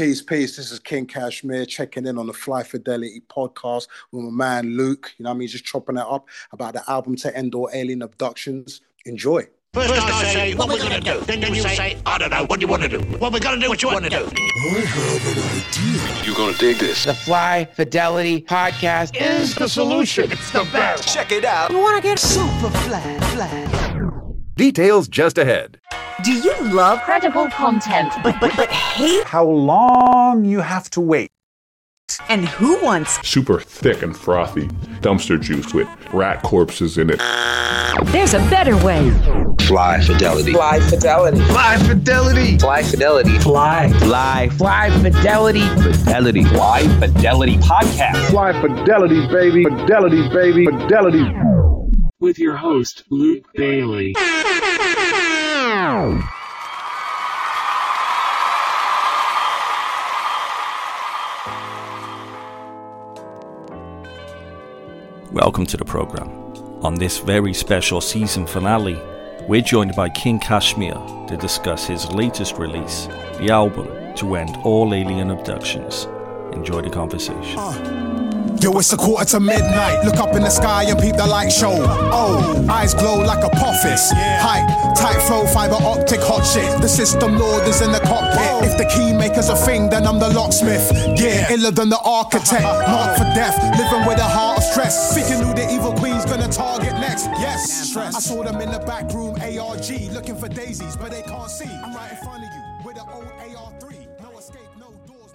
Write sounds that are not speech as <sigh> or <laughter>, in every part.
Peace, peace. This is King Kashmere checking in on the Fly Fidelity podcast with my man Luke. You know what I mean? Just chopping it up about the album to end all alien abductions. Enjoy. First, I say, what we're gonna do. Then, then you say, I don't know, what do you want to do? What we're gonna do, what you want to do. I have an idea. You're gonna dig this. The Fly Fidelity Podcast Is the solution. It's the best. Check it out. You want to get super fly, fly. Details just ahead. Do you love credible content. but but but hate how long you have to wait. and who wants super thick and frothy dumpster juice with rat corpses in it. There's a better way. Fly fidelity. Fly Fidelity. Fly fidelity. Fly fidelity. Fly. Fly. Fly Fidelity. Fidelity. Fly fidelity podcast. Fly fidelity, baby. Fidelity, baby. Fidelity. with your host, Luke Bailey. Welcome to the program. On this very special season finale, we're joined by King Kashmere to discuss his latest release, the album To End All Alien Abductions. Enjoy the conversation. Ah. Yo, it's a quarter to midnight. Look up in the sky and peep the light show. Oh, eyes glow like a poffis. Hype, tight flow, fiber optic, hot shit. The system lord is in the cockpit. If the key maker's a thing, then I'm the locksmith. Yeah, iller than the architect. Marked for death, living with a heart of stress. Thinking who the evil queen's gonna target next. Yes, stress. I saw them in the back room, ARG, looking for daisies, but they can't see. I'm right in front of you with an old AR3. No escape, no doors,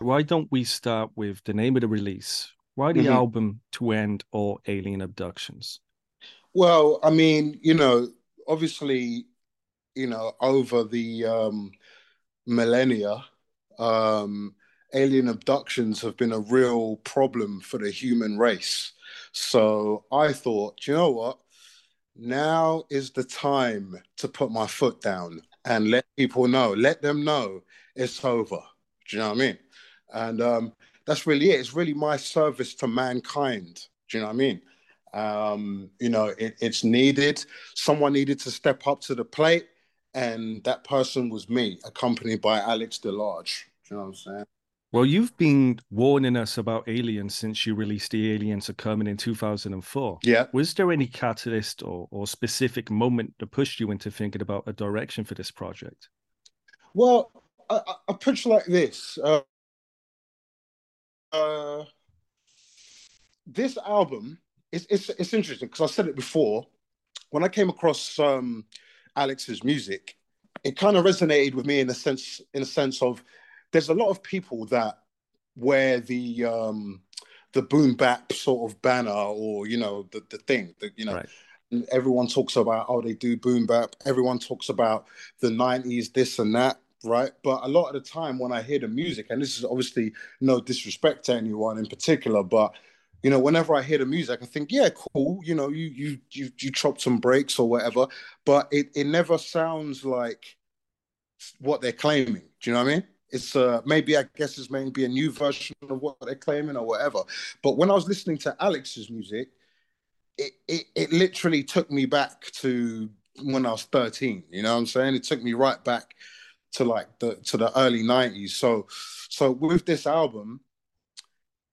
Why don't we start with the name of the release? Why the Mhm. album To End All Alien Abductions? Well, I mean, you know, obviously, you know, over the um, millennia, um, alien abductions have been a real problem for the human race. So I thought, you know what? Now is the time to put my foot down and let people know, let them know it's over. Do you know what I mean? And um, that's really it. It's really my service to mankind. Do you know what I mean? Um, you know, it, it's needed. Someone needed to step up to the plate, and that person was me, accompanied by Alex DeLarge. Do you know what I'm saying? Well, you've been warning us about aliens since you released The Aliens Are Coming in 2004. Yeah. Was there any catalyst or, or specific moment that pushed you into thinking about a direction for this project? Well, I, I, put like this. Uh, uh, this album, it's, it's, it's interesting because I said it before. When I came across um, Alex's music, it kind of resonated with me in a sense, in a sense of there's a lot of people that wear the um, the boom bap sort of banner or you know the the thing that you know Right. everyone talks about oh they do boom bap everyone talks about the 90s this and that right but a lot of the time when i hear the music and this is obviously no disrespect to anyone in particular but you know whenever i hear the music i think yeah cool you know you you you, you chopped some breaks or whatever but it, it never sounds like what they're claiming do you know what i mean it's uh maybe i guess it's maybe a new version of what they're claiming or whatever but when i was listening to alex's music it, it, it literally took me back to when I was 13. You know what I'm saying? It took me right back to like the to the early 90s. So so with this album,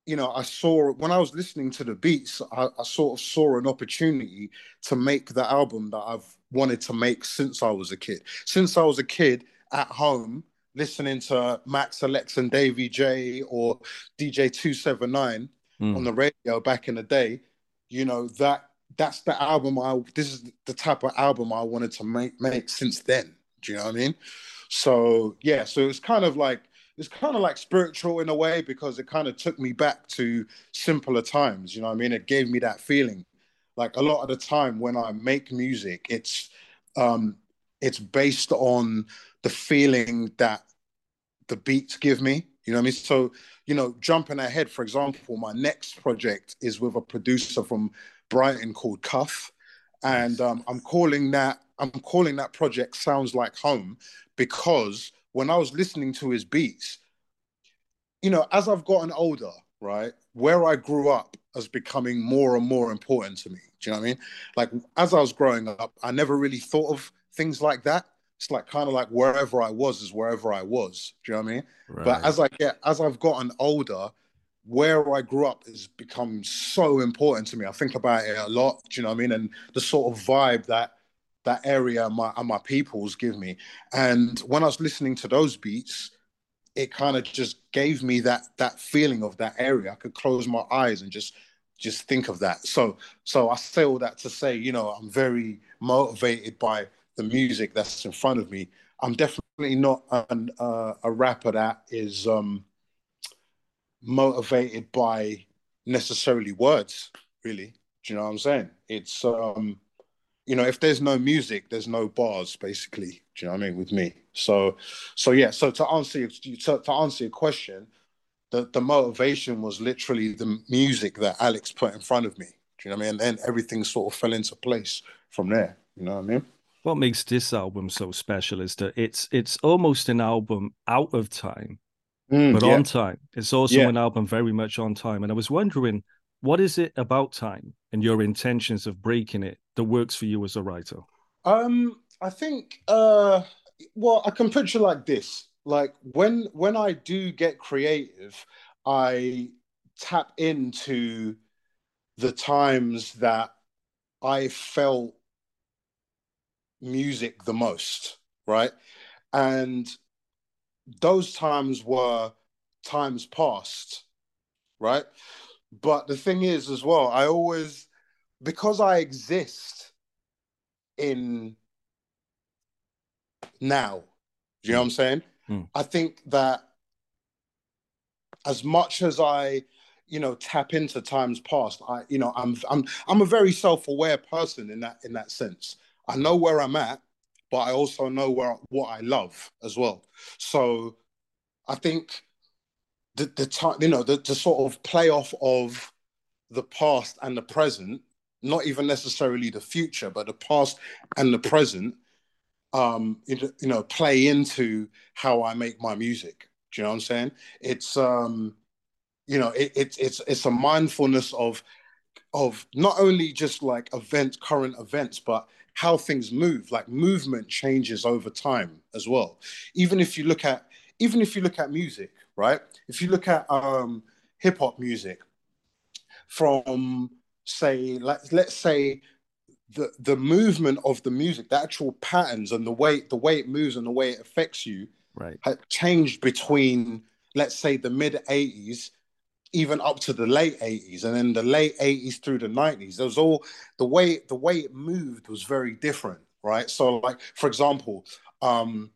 you know, I saw when I was listening to the beats, I, I sort of saw an opportunity to make the album that I've wanted to make since I was a kid. Since I was a kid at home, listening to Max LX and Dave VJ or DJ 279 Mm. on the radio back in the day, you know that that's the album I this is the type of album I wanted to make make since then. Do you know what I mean? So yeah, so it's kind of like it's kind of like spiritual in a way because it kind of took me back to simpler times. You know what I mean? It gave me that feeling. Like a lot of the time when I make music, it's um it's based on the feeling that the beats give me. You know what I mean? So, you know, jumping ahead, for example, my next project is with a producer from Brighton called Cuff. And um, I'm calling that I'm calling that project Sounds Like Home because when I was listening to his beats, you know, as I've gotten older, right, where I grew up is becoming more and more important to me. Do you know what I mean? Like as I was growing up, I never really thought of things like that. it's like kind of like wherever I was is wherever I was. Do you know what I mean? Right. But as I get as I've gotten older, where I grew up has become so important to me. I think about it a lot. Do you know what I mean? And the sort of vibe that that area and my and my peoples give me. And when I was listening to those beats, it kind of just gave me that that feeling of that area. I could close my eyes and just just think of that. So so I say all that to say, you know, I'm very motivated by the music that's in front of me. I'm definitely not an, uh, a rapper that is um, motivated by necessarily words. Really, do you know what I'm saying? It's um, you know, if there's no music, there's no bars, basically. Do you know what I mean? With me, so so yeah. So to answer your, to, to answer your question, the the motivation was literally the music that Alex put in front of me. Do you know what I mean? And then everything sort of fell into place from there. You know what I mean? What makes this album so special is that it's it's almost an album out of time, Mm, but yeah. on time. It's also Yeah. an album very much on time. And I was wondering, what is it about time and your intentions of breaking it that works for you as a writer? Um, I think uh well, I can picture like this. Like when when I do get creative, I tap into the times that I felt music the most, right? And those times were times past, right? But the thing is, as well, I always, because I exist in now, do you know what I'm saying? Mm. I think that as much as I, you know, tap into times past, I, you know, I'm, I'm, I'm a very self-aware person in that, in that sense. I know where I'm at, but I also know where what I love as well. So I think the the time, you know, the, the sort of playoff of the past and the present, not even necessarily the future, but the past and the present, um, you know- play into how I make my music. Do you know what I'm saying? It's um, you know, it, it's it's it's a mindfulness of of not only just like event current events but how things move like movement changes over time as well even if you look at even if you look at music right if you look at um hip hop music from say like let's say the the movement of the music the actual patterns and the way the way it moves and the way it affects you Right. had changed between let's say the mid 80s even up to the late 80s and then the late 80s through the 90s there was all the way the way it moved was very different right so like for example um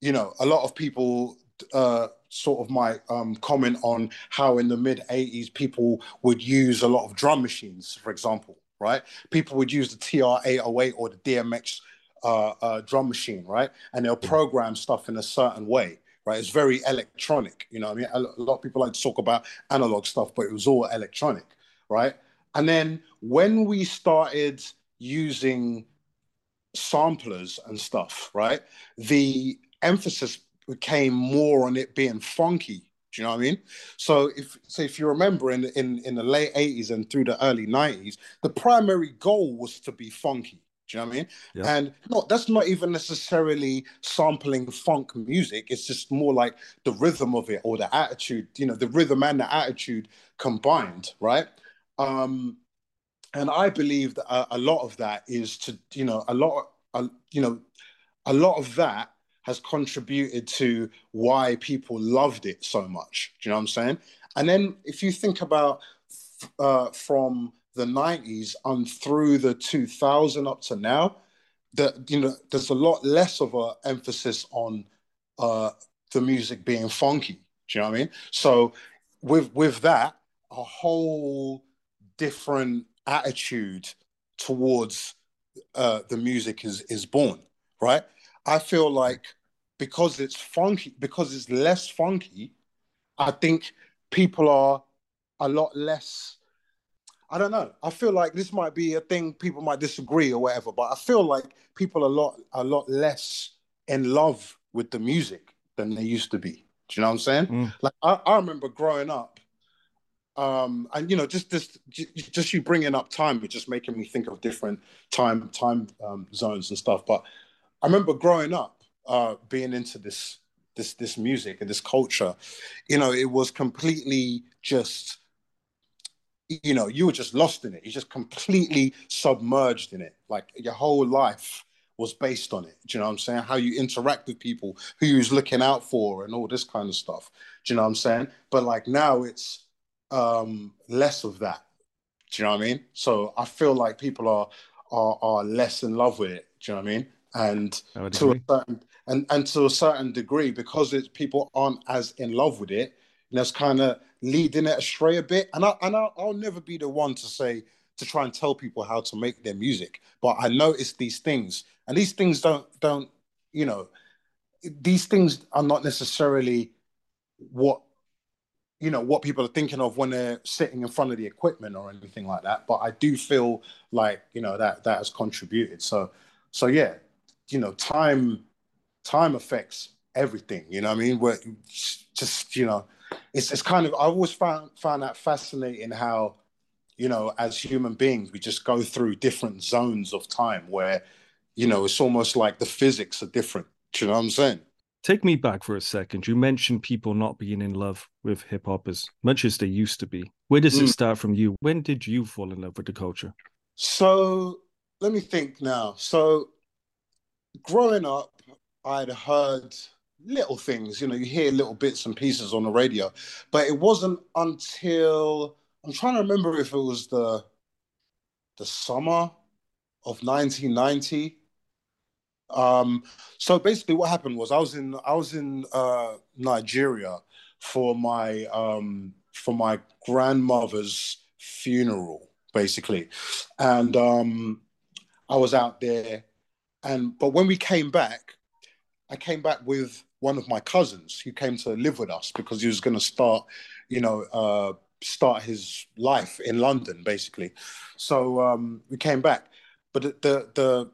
you know a lot of people uh sort of my um comment on how in the mid 80s people would use a lot of drum machines for example right people would use the tr-808 or the dmx uh, uh drum machine right and they'll program stuff in a certain way right? It's very electronic. You know, what I mean, a lot of people like to talk about analog stuff, but it was all electronic, right? And then when we started using samplers and stuff, right? The emphasis became more on it being funky. Do you know what I mean? So if so, if you remember in in in the late '80s and through the early '90s, the primary goal was to be funky. Do you know what I mean? Yeah. And no, that's not even necessarily sampling funk music. It's just more like the rhythm of it or the attitude, you know, the rhythm and the attitude combined, right? Um, and I believe that a, a lot of that is to, you know, a lot, uh, you know, a lot of that has contributed to why people loved it so much. Do you know what I'm saying? And then if you think about uh, from the 90s and through the 2000 up to now, that you know, there's a lot less of a emphasis on uh, the music being funky. Do you know what I mean? So with with that, a whole different attitude towards uh, the music is is born, right? I feel like because it's funky, because it's less funky, I think people are a lot less. I don't know. I feel like this might be a thing people might disagree or whatever, but I feel like people are a lot a lot less in love with the music than they used to be. Do you know what I'm saying? Mm. Like I, I remember growing up, um, and you know, just this, just you bringing up time, it's just making me think of different time time um, zones and stuff. But I remember growing up, uh, being into this this this music and this culture, you know, it was completely just, you know, you were just lost in it. You're just completely submerged in it. Like your whole life was based on it. Do you know what I'm saying? How you interact with people, who you was looking out for, and all this kind of stuff. Do you know what I'm saying? But like now, it's um, less of that. Do you know what I mean? So I feel like people are are are less in love with it. Do you know what I mean? And to a certain and and to a certain degree, because it's people aren't as in love with it, and that's kind of leading it astray a bit. And I and I'll, I'll never be the one to say to try and tell people how to make their music, but I notice these things, and these things don't don't you know these things are not necessarily what you know what people are thinking of when they're sitting in front of the equipment or anything like that but i do feel like you know that that has contributed so so yeah you know time time affects everything you know what i mean where just you know it's it's kind of i always found found that fascinating how you know as human beings we just go through different zones of time where you know it's almost like the physics are different do you know what i'm saying Take me back for a second. You mentioned people not being in love with hip hop as much as they used to be. Where does mm. it start from you? When did you fall in love with the culture? So let me think now. So growing up, I'd heard little things, you know, you hear little bits and pieces on the radio, but it wasn't until I'm trying to remember if it was the the summer of 1990 um, so basically, what happened was I was in I was in uh, Nigeria for my um, for my grandmother's funeral, basically, and um, I was out there, and but when we came back, I came back with one of my cousins who came to live with us because he was going to start, you know, uh, start his life in London, basically. So um, we came back, but the the, the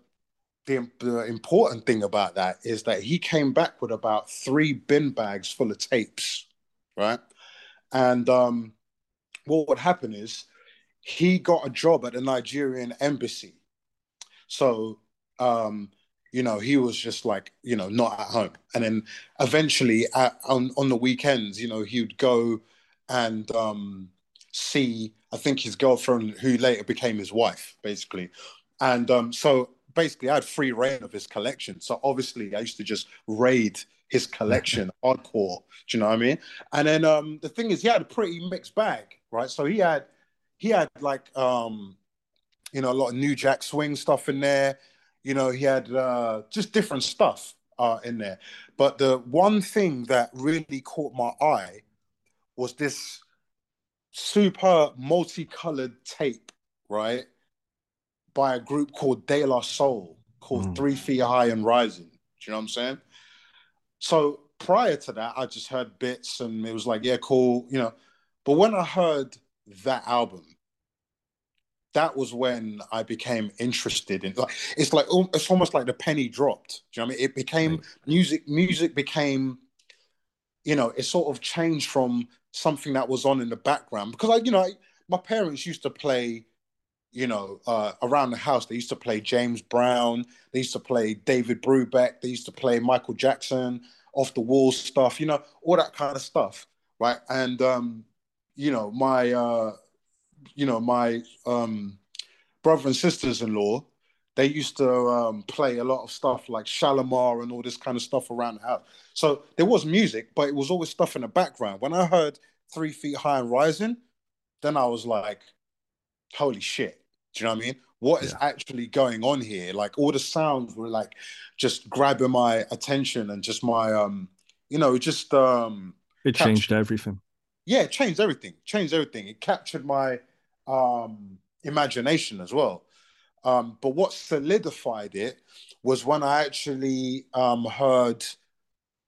the, important thing about that is that he came back with about three bin bags full of tapes, right? And um, what would happen is he got a job at the Nigerian embassy. So, um, you know, he was just like, you know, not at home. And then eventually at, on, on the weekends, you know, he would go and um, see, I think his girlfriend, who later became his wife, basically. And um, so basically I had free reign of his collection. So obviously I used to just raid his collection <laughs> hardcore. Do you know what I mean? And then um the thing is he had a pretty mixed bag, right? So he had he had like um you know a lot of new jack swing stuff in there. You know, he had uh just different stuff uh in there. But the one thing that really caught my eye was this super multicolored tape, right? by a group called De La Soul called mm. Three Feet High and Rising. Do you know what I'm saying? So prior to that, I just heard bits and it was like, yeah, cool, you know. But when I heard that album, that was when I became interested in like it's like it's almost like the penny dropped. Do you know what I mean? It became right. music, music became, you know, it sort of changed from something that was on in the background because I, you know, I, my parents used to play you know, uh, around the house, they used to play James Brown, they used to play David Brubeck, they used to play Michael Jackson, off the wall stuff, you know, all that kind of stuff, right? And um, you know, my uh, you know, my um, brother and sisters-in-law, they used to um, play a lot of stuff like Shalamar and all this kind of stuff around the house. So there was music, but it was always stuff in the background. When I heard Three Feet High and Rising, then I was like, holy shit do you know what I mean? What is yeah. actually going on here? Like all the sounds were like just grabbing my attention and just my um, you know, just um it captured, changed everything. Yeah, it changed everything. Changed everything. It captured my um imagination as well. Um, but what solidified it was when I actually um heard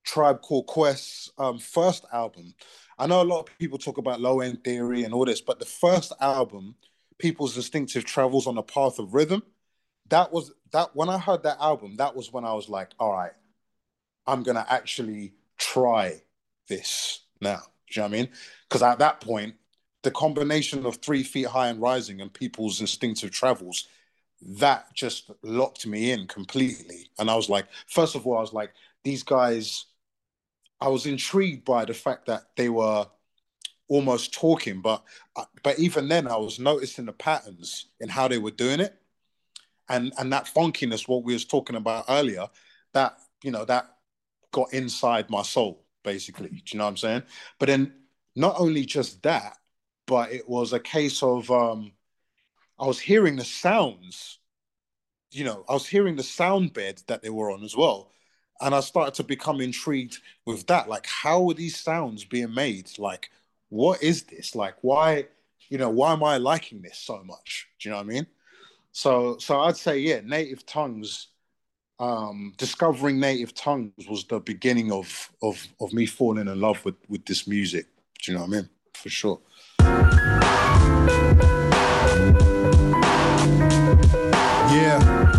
Tribe Called Quest's um, first album. I know a lot of people talk about low end theory and all this, but the first album people's Distinctive travels on the path of rhythm. That was that when I heard that album, that was when I was like, all right, I'm gonna actually try this now. Do you know what I mean? Because at that point, the combination of three feet high and rising and people's instinctive travels that just locked me in completely. And I was like, first of all, I was like, these guys, I was intrigued by the fact that they were almost talking, but but even then I was noticing the patterns in how they were doing it. And and that funkiness, what we was talking about earlier, that you know, that got inside my soul, basically. Do you know what I'm saying? But then not only just that, but it was a case of um I was hearing the sounds, you know, I was hearing the sound bed that they were on as well. And I started to become intrigued with that. Like, how are these sounds being made? Like, what is this? Like, why, you know, why am I liking this so much? Do you know what I mean? So, so I'd say, yeah, native tongues, um, discovering native tongues was the beginning of of of me falling in love with with this music. Do you know what I mean? For sure. Yeah.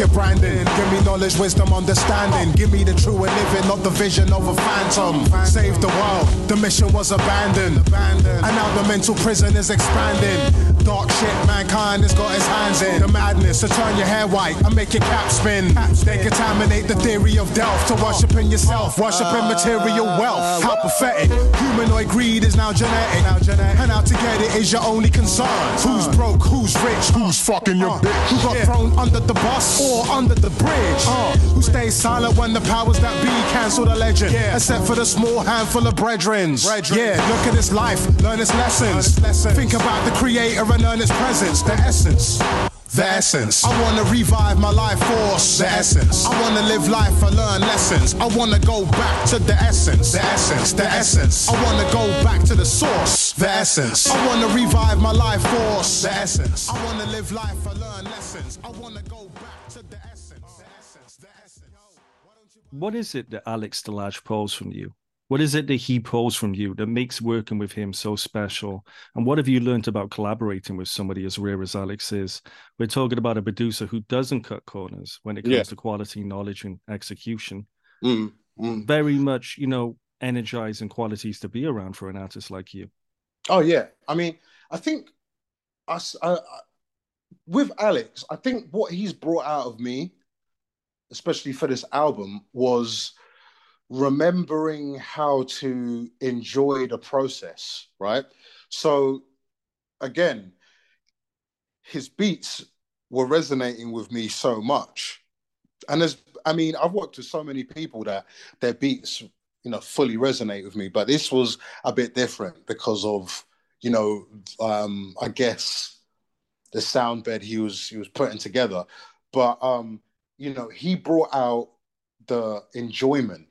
Your branding. Give me knowledge, wisdom, understanding. Give me the true and living, not the vision of a phantom. Save the world, the mission was abandoned. And now the mental prison is expanding. Dark shit, mankind has got his hands in. The madness to turn your hair white and make your cap spin. They contaminate the theory of Delft to worshiping yourself, worshiping material wealth. How pathetic. Humanoid greed is now genetic. And how to get it is your only concern. Who's broke, who's rich, who's fucking your uh, bitch? Who got thrown under the bus or under the bridge? Who stays silent when the powers that be cancel the legend? Except for the small handful of brethrens. Yeah, look at this life, learn its lessons. Think about the creator and learn its presence, the essence. The essence. I wanna revive my life force. The essence. I wanna live life and learn lessons. I wanna go back to the essence. The essence. The essence. I wanna go back to the source. The essence. I wanna revive my life force. The essence. I wanna live life and learn What is it that Alex DeLarge pulls from you? What is it that he pulls from you that makes working with him so special? And what have you learned about collaborating with somebody as rare as Alex is? We're talking about a producer who doesn't cut corners when it comes Yeah. to quality, knowledge, and execution. Mm, mm. Very much, you know, energizing qualities to be around for an artist like you. Oh yeah, I mean, I think us I, I, with Alex, I think what he's brought out of me, especially for this album, was remembering how to enjoy the process. Right. So, again, his beats were resonating with me so much, and there's, I mean, I've worked with so many people that their beats you know fully resonate with me but this was a bit different because of you know um i guess the sound bed he was he was putting together but um you know he brought out the enjoyment.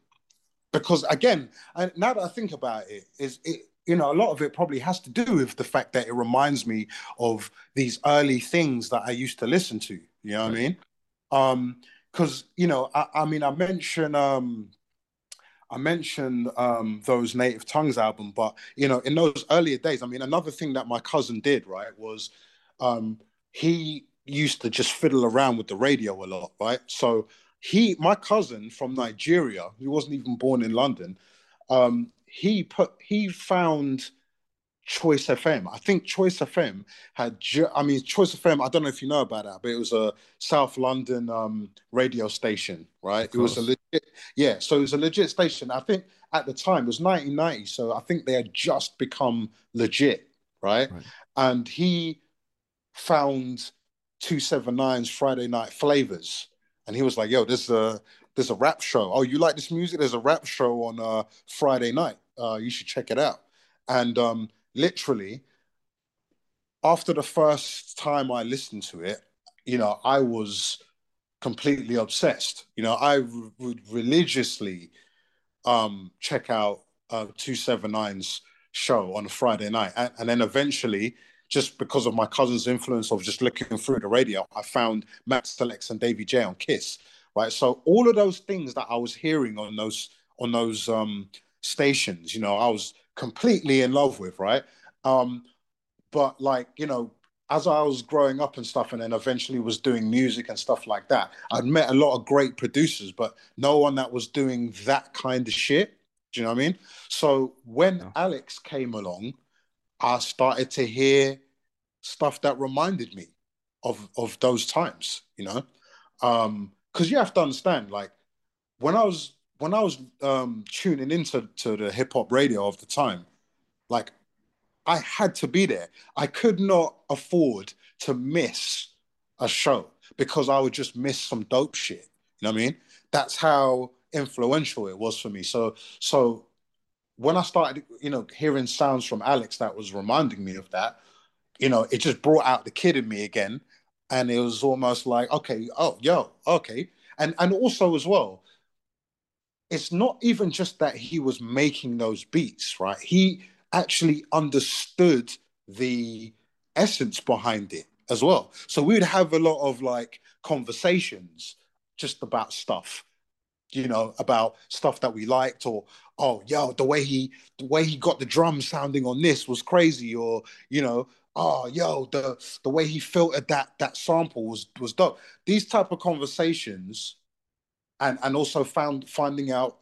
Because again and now that i think about it is it you know a lot of it probably has to do with the fact that it reminds me of these early things that i used to listen to you know what i mean? Um because you know I, I mean i mentioned um I mentioned um, those Native Tongues album, but you know, in those earlier days, I mean, another thing that my cousin did, right, was um, he used to just fiddle around with the radio a lot, right? So he, my cousin from Nigeria, he wasn't even born in London, um, he put he found Choice FM. I think Choice FM had, ju- I mean, Choice FM. I don't know if you know about that, but it was a South London um, radio station, right? It was a legit, yeah. So it was a legit station. I think at the time it was 1990, so I think they had just become legit, right? And he found 279's Friday Night Flavors, and he was like, "Yo, there's a there's a rap show. Oh, you like this music? There's a rap show on uh, Friday night. Uh, you should check it out." And um, literally after the first time I listened to it, you know, I was completely obsessed. You know, I would religiously um, check out uh, 279's show on a Friday night. And, and then eventually, just because of my cousin's influence of just looking through the radio, I found Max LX and Dave VJ on Kiss. Right. So all of those things that I was hearing on those on those um stations, you know, I was completely in love with, right? Um, but like, you know, as I was growing up and stuff, and then eventually was doing music and stuff like that, I'd met a lot of great producers, but no one that was doing that kind of shit. Do you know what I mean? So when yeah. Alex came along, I started to hear stuff that reminded me of of those times. You know, because um, you have to understand, like when I was when I was um, tuning into to the hip hop radio of the time, like I had to be there. I could not afford to miss a show because I would just miss some dope shit. You know what I mean? That's how influential it was for me. So so when I started, you know, hearing sounds from Alex that was reminding me of that, you know, it just brought out the kid in me again. And it was almost like, okay, oh, yo, okay. And and also as well, it's not even just that he was making those beats, right? He actually understood the essence behind it as well. So we would have a lot of like conversations just about stuff, you know, about stuff that we liked, or oh, yo, the way he the way he got the drums sounding on this was crazy, or you know, oh, yo, the the way he filtered that that sample was was dope. These type of conversations, and and also found finding out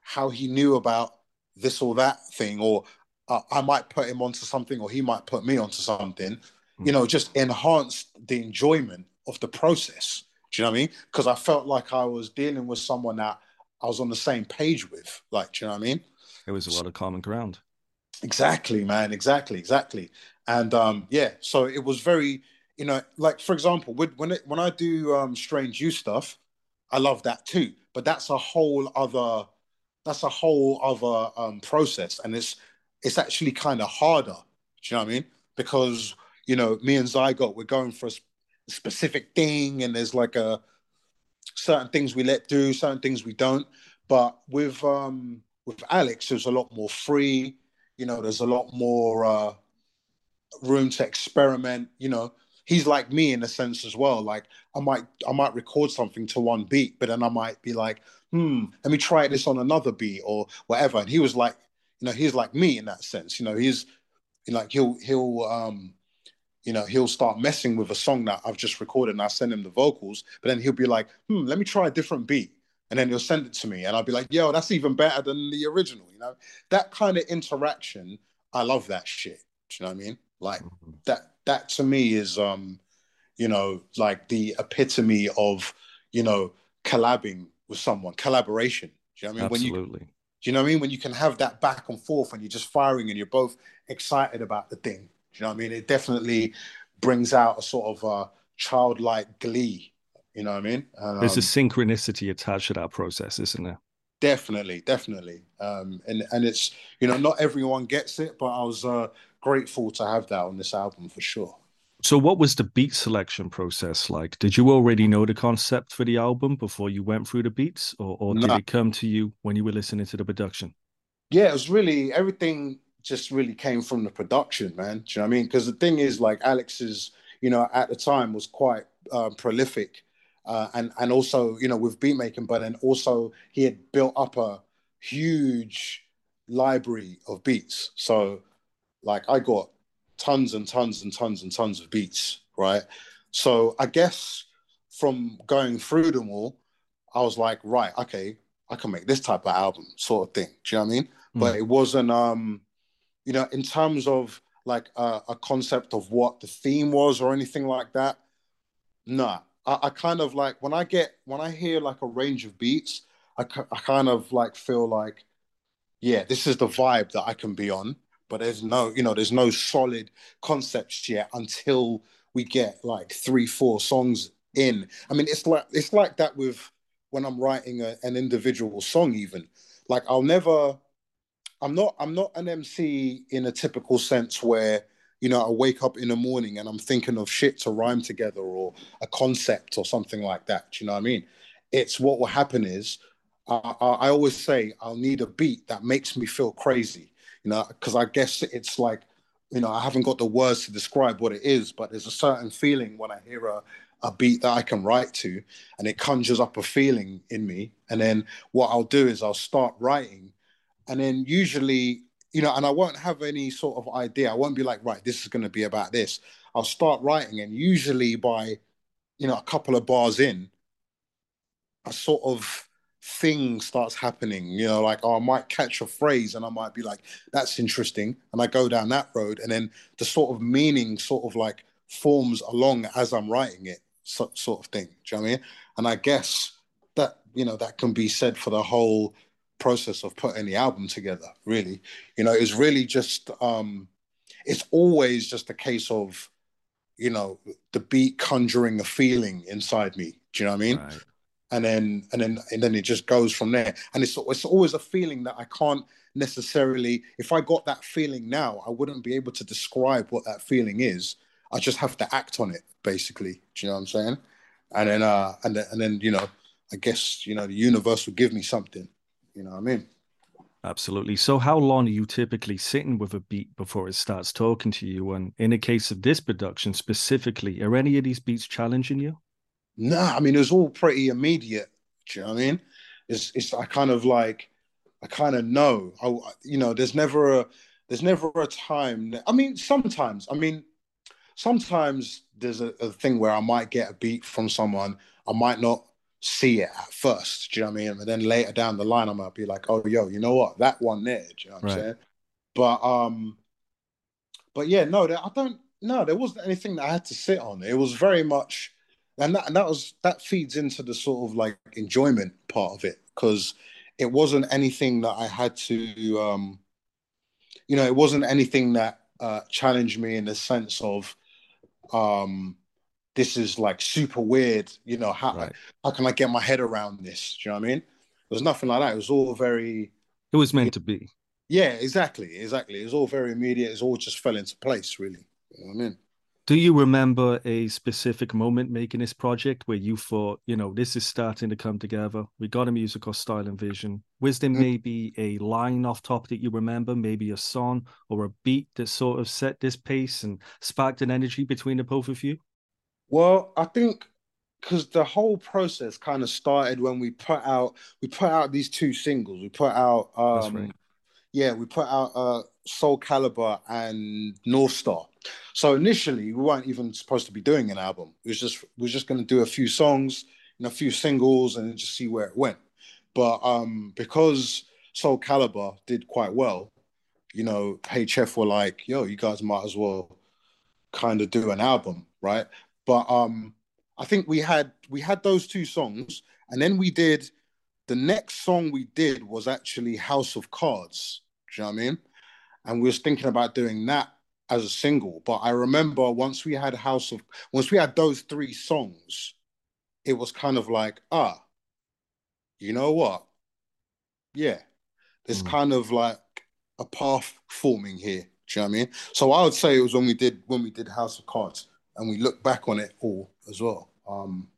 how he knew about this or that thing, or uh, I might put him onto something or he might put me onto something, you know, just enhanced the enjoyment of the process. Do you know what I mean? Because I felt like I was dealing with someone that I was on the same page with. Like, do you know what I mean? It was a lot of common ground. Exactly, man. Exactly, exactly. And um, yeah, so it was very, you know, like for example, when it, when I do um, Strange U stuff, I love that too. But that's a whole other, that's a whole other um, process, and it's it's actually kind of harder. Do you know what I mean? Because you know, me and Zygote, we're going for a specific thing, and there's like a certain things we let do, certain things we don't. But with um with Alex, there's a lot more free. You know, there's a lot more uh, room to experiment. You know, he's like me in a sense as well. Like I might I might record something to one beat, but then I might be like, hmm, let me try this on another beat or whatever. And he was like, you know, he's like me in that sense. You know, he's like he'll he'll um you know, he'll start messing with a song that I've just recorded and I send him the vocals, but then he'll be like, hmm, let me try a different beat. And then he'll send it to me and I'll be like, yo, that's even better than the original. You know, that kind of interaction, I love that shit. Do you know what I mean? Like mm-hmm. that that to me is um, you know, like the epitome of, you know, collabing with someone, collaboration. Do you know what I mean? Absolutely. When you do you know what I mean? When you can have that back and forth and you're just firing and you're both excited about the thing. You know what I mean? It definitely brings out a sort of a childlike glee. You know what I mean? Um, There's a um, synchronicity attached to that process, isn't there? Definitely, definitely. Um, and and it's you know not everyone gets it, but I was uh, grateful to have that on this album for sure. So, what was the beat selection process like? Did you already know the concept for the album before you went through the beats, or, or did it come to you when you were listening to the production? Yeah, it was really everything. Just really came from the production, man. Do you know what I mean? Because the thing is, like Alex's, you know, at the time was quite uh, prolific, uh, and and also you know with beat making, but then also he had built up a huge library of beats. So, like I got tons and tons and tons and tons of beats, right? So I guess from going through them all, I was like, right, okay, I can make this type of album, sort of thing. Do you know what I mean? Mm. But it wasn't, um, you know, in terms of like a, a, concept of what the theme was or anything like that. Nah, I, I, kind of like when I get when I hear like a range of beats, I, I kind of like feel like, yeah, this is the vibe that I can be on but there's no, you know, there's no solid concepts yet until we get like three, four songs in. I mean, it's like it's like that with when I'm writing a, an individual song. Even like I'll never, I'm not, I'm not an MC in a typical sense where you know I wake up in the morning and I'm thinking of shit to rhyme together or a concept or something like that. Do you know what I mean? It's what will happen is I, I, I always say I'll need a beat that makes me feel crazy you know, because I guess it's like, you know, I haven't got the words to describe what it is, but there's a certain feeling when I hear a, a beat that I can write to, and it conjures up a feeling in me. And then what I'll do is I'll start writing, and then usually, you know, and I won't have any sort of idea. I won't be like, right, this is going to be about this. I'll start writing, and usually by, you know, a couple of bars in, a sort of thing starts happening. You know, like oh, I might catch a phrase, and I might be like, "That's interesting," and I go down that road, and then the sort of meaning sort of like forms along as I'm writing it, so, sort of thing. Do you know what I mean? And I guess that you know that can be said for the whole process of putting the album together. Really, you know, it's really just um, it's always just a case of you know the beat conjuring a feeling inside me. Do you know what I mean? Right. And then and then and then it just goes from there. And it's it's always a feeling that I can't necessarily. If I got that feeling now, I wouldn't be able to describe what that feeling is. I just have to act on it, basically. Do you know what I'm saying? And then uh and then and then you know, I guess you know the universe will give me something. You know what I mean? Absolutely. So, how long are you typically sitting with a beat before it starts talking to you? And in a case of this production specifically, are any of these beats challenging you? Nah, I mean, it was all pretty immediate. Do you know what I mean? It's, it's, I kind of like, I kind of know, I, you know, there's never a, there's never a time. That, I mean, sometimes, I mean, sometimes there's a, a thing where I might get a beat from someone, I might not see it at first. Do you know what I mean? And then later down the line, I might be like, oh, yo, you know what? That one there. Do you know what right. I'm saying? But um, but yeah, no, I don't. No, there wasn't anything that I had to sit on. It was very much, and that and that was that feeds into the sort of like enjoyment part of it because it wasn't anything that I had to, um, you know, it wasn't anything that uh, challenged me in the sense of, um, this is like super weird. You know, how right. how can I get my head around this? Do you know what I mean? There's nothing like that. It was all very. It was meant to be. Yeah, exactly, exactly. It was all very immediate. It all just fell into place, really. You know what I mean? Do you remember a specific moment making this project where you thought, you know, this is starting to come together? We got a musical style and vision. Was there mm-hmm. maybe a line off top that you remember, maybe a song or a beat that sort of set this pace and sparked an energy between the both of you? Well, I think because the whole process kind of started when we put out we put out these two singles. We put out um right. yeah, we put out uh Soul Calibur and North Star. So initially we weren't even supposed to be doing an album. It was just we were just gonna do a few songs and a few singles and just see where it went. But um because Soul Calibur did quite well, you know, HF were like, yo, you guys might as well kind of do an album, right? But um, I think we had we had those two songs, and then we did the next song we did was actually House of Cards. Do you know what I mean? And we was thinking about doing that as a single. But I remember once we had House of once we had those three songs, it was kind of like, ah, you know what? Yeah. There's mm. kind of like a path forming here. Do you know what I mean? So I would say it was when we did when we did House of Cards and we look back on it all as well. Um,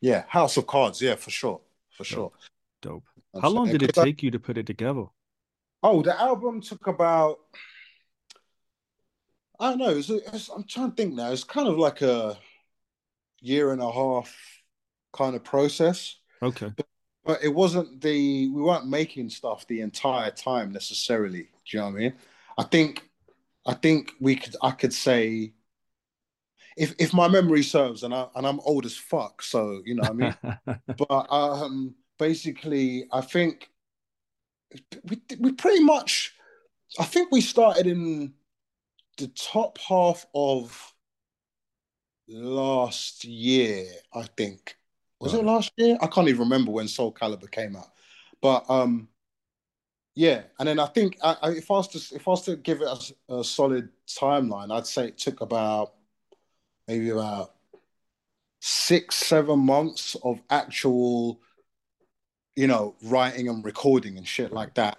yeah, House of Cards, yeah, for sure, for sure. Dope. How long did it take I, you to put it together? Oh, the album took about. I don't know. It was, it was, I'm trying to think now. It's kind of like a year and a half kind of process. Okay. But, but, it wasn't the we weren't making stuff the entire time necessarily. Do you know what I mean? I think I think we could I could say if if my memory serves, and I and I'm old as fuck, so you know what I mean. <laughs> but um, basically, I think we we pretty much, I think we started in the top half of last year. I think was right. it last year? I can't even remember when Soul Calibur came out, but um, yeah. And then I think I, I, if I was to if I was to give it a, a solid timeline, I'd say it took about maybe about six, seven months of actual, you know, writing and recording and shit like that.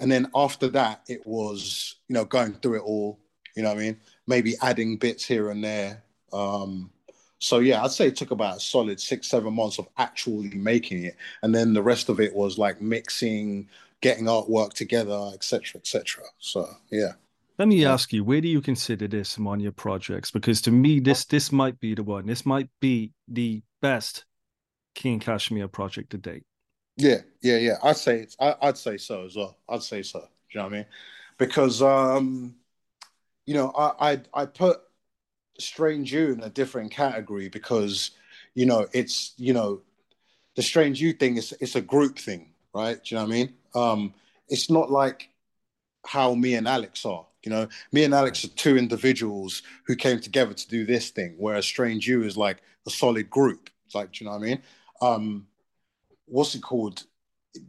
And then after that, it was, you know, going through it all, you know I mean? Maybe adding bits here and there. Um, so yeah, I'd say it took about a solid six, seven months of actually making it. And then the rest of it was like mixing, getting artwork together, etc., etc. So yeah. Let me ask you, where do you consider this among your projects? Because to me, this this might be the one. This might be the best King Kashmere project to date. Yeah, yeah, yeah. I'd say it's. I, would say so as well. I'd say so. Do you know what I mean? Because um, you know, I I, I put Strange U in a different category because you know it's you know the Strange U thing is it's a group thing, right? Do you know what I mean? Um, it's not like how me and Alex are. You know, me and Alex are two individuals who came together to do this thing, whereas Strange U is like a solid group. It's like, do you know what I mean? Um, what's it called?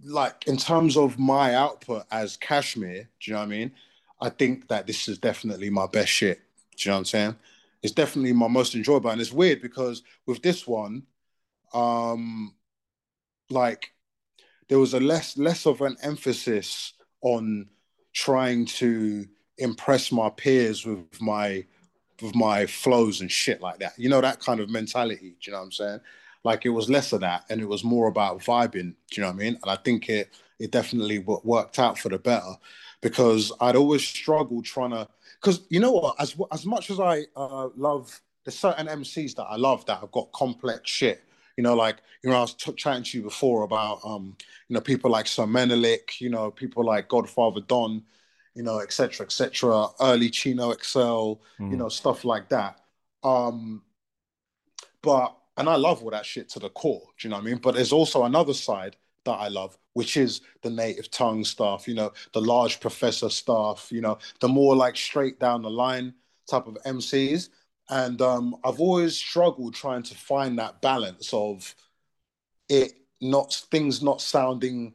Like in terms of my output as Kashmere, do you know what I mean? I think that this is definitely my best shit. Do you know what I'm saying? It's definitely my most enjoyable. And it's weird because with this one, um, like there was a less less of an emphasis on trying to impress my peers with my with my flows and shit like that. You know that kind of mentality. Do you know what I'm saying? Like it was less of that, and it was more about vibing. Do you know what I mean? And I think it it definitely worked out for the better because I'd always struggled trying to. Because you know what, as as much as I uh, love, there's certain MCs that I love that have got complex shit. You know, like you know, I was t- chatting to you before about um, you know, people like Sir Menelik, you know, people like Godfather Don, you know, etc., etc. Early Chino XL, mm. you know, stuff like that. Um, but and I love all that shit to the core. Do you know what I mean? But there's also another side that I love, which is the native tongue stuff, you know, the large professor stuff, you know, the more like straight down the line type of MCs. And um, I've always struggled trying to find that balance of it not things not sounding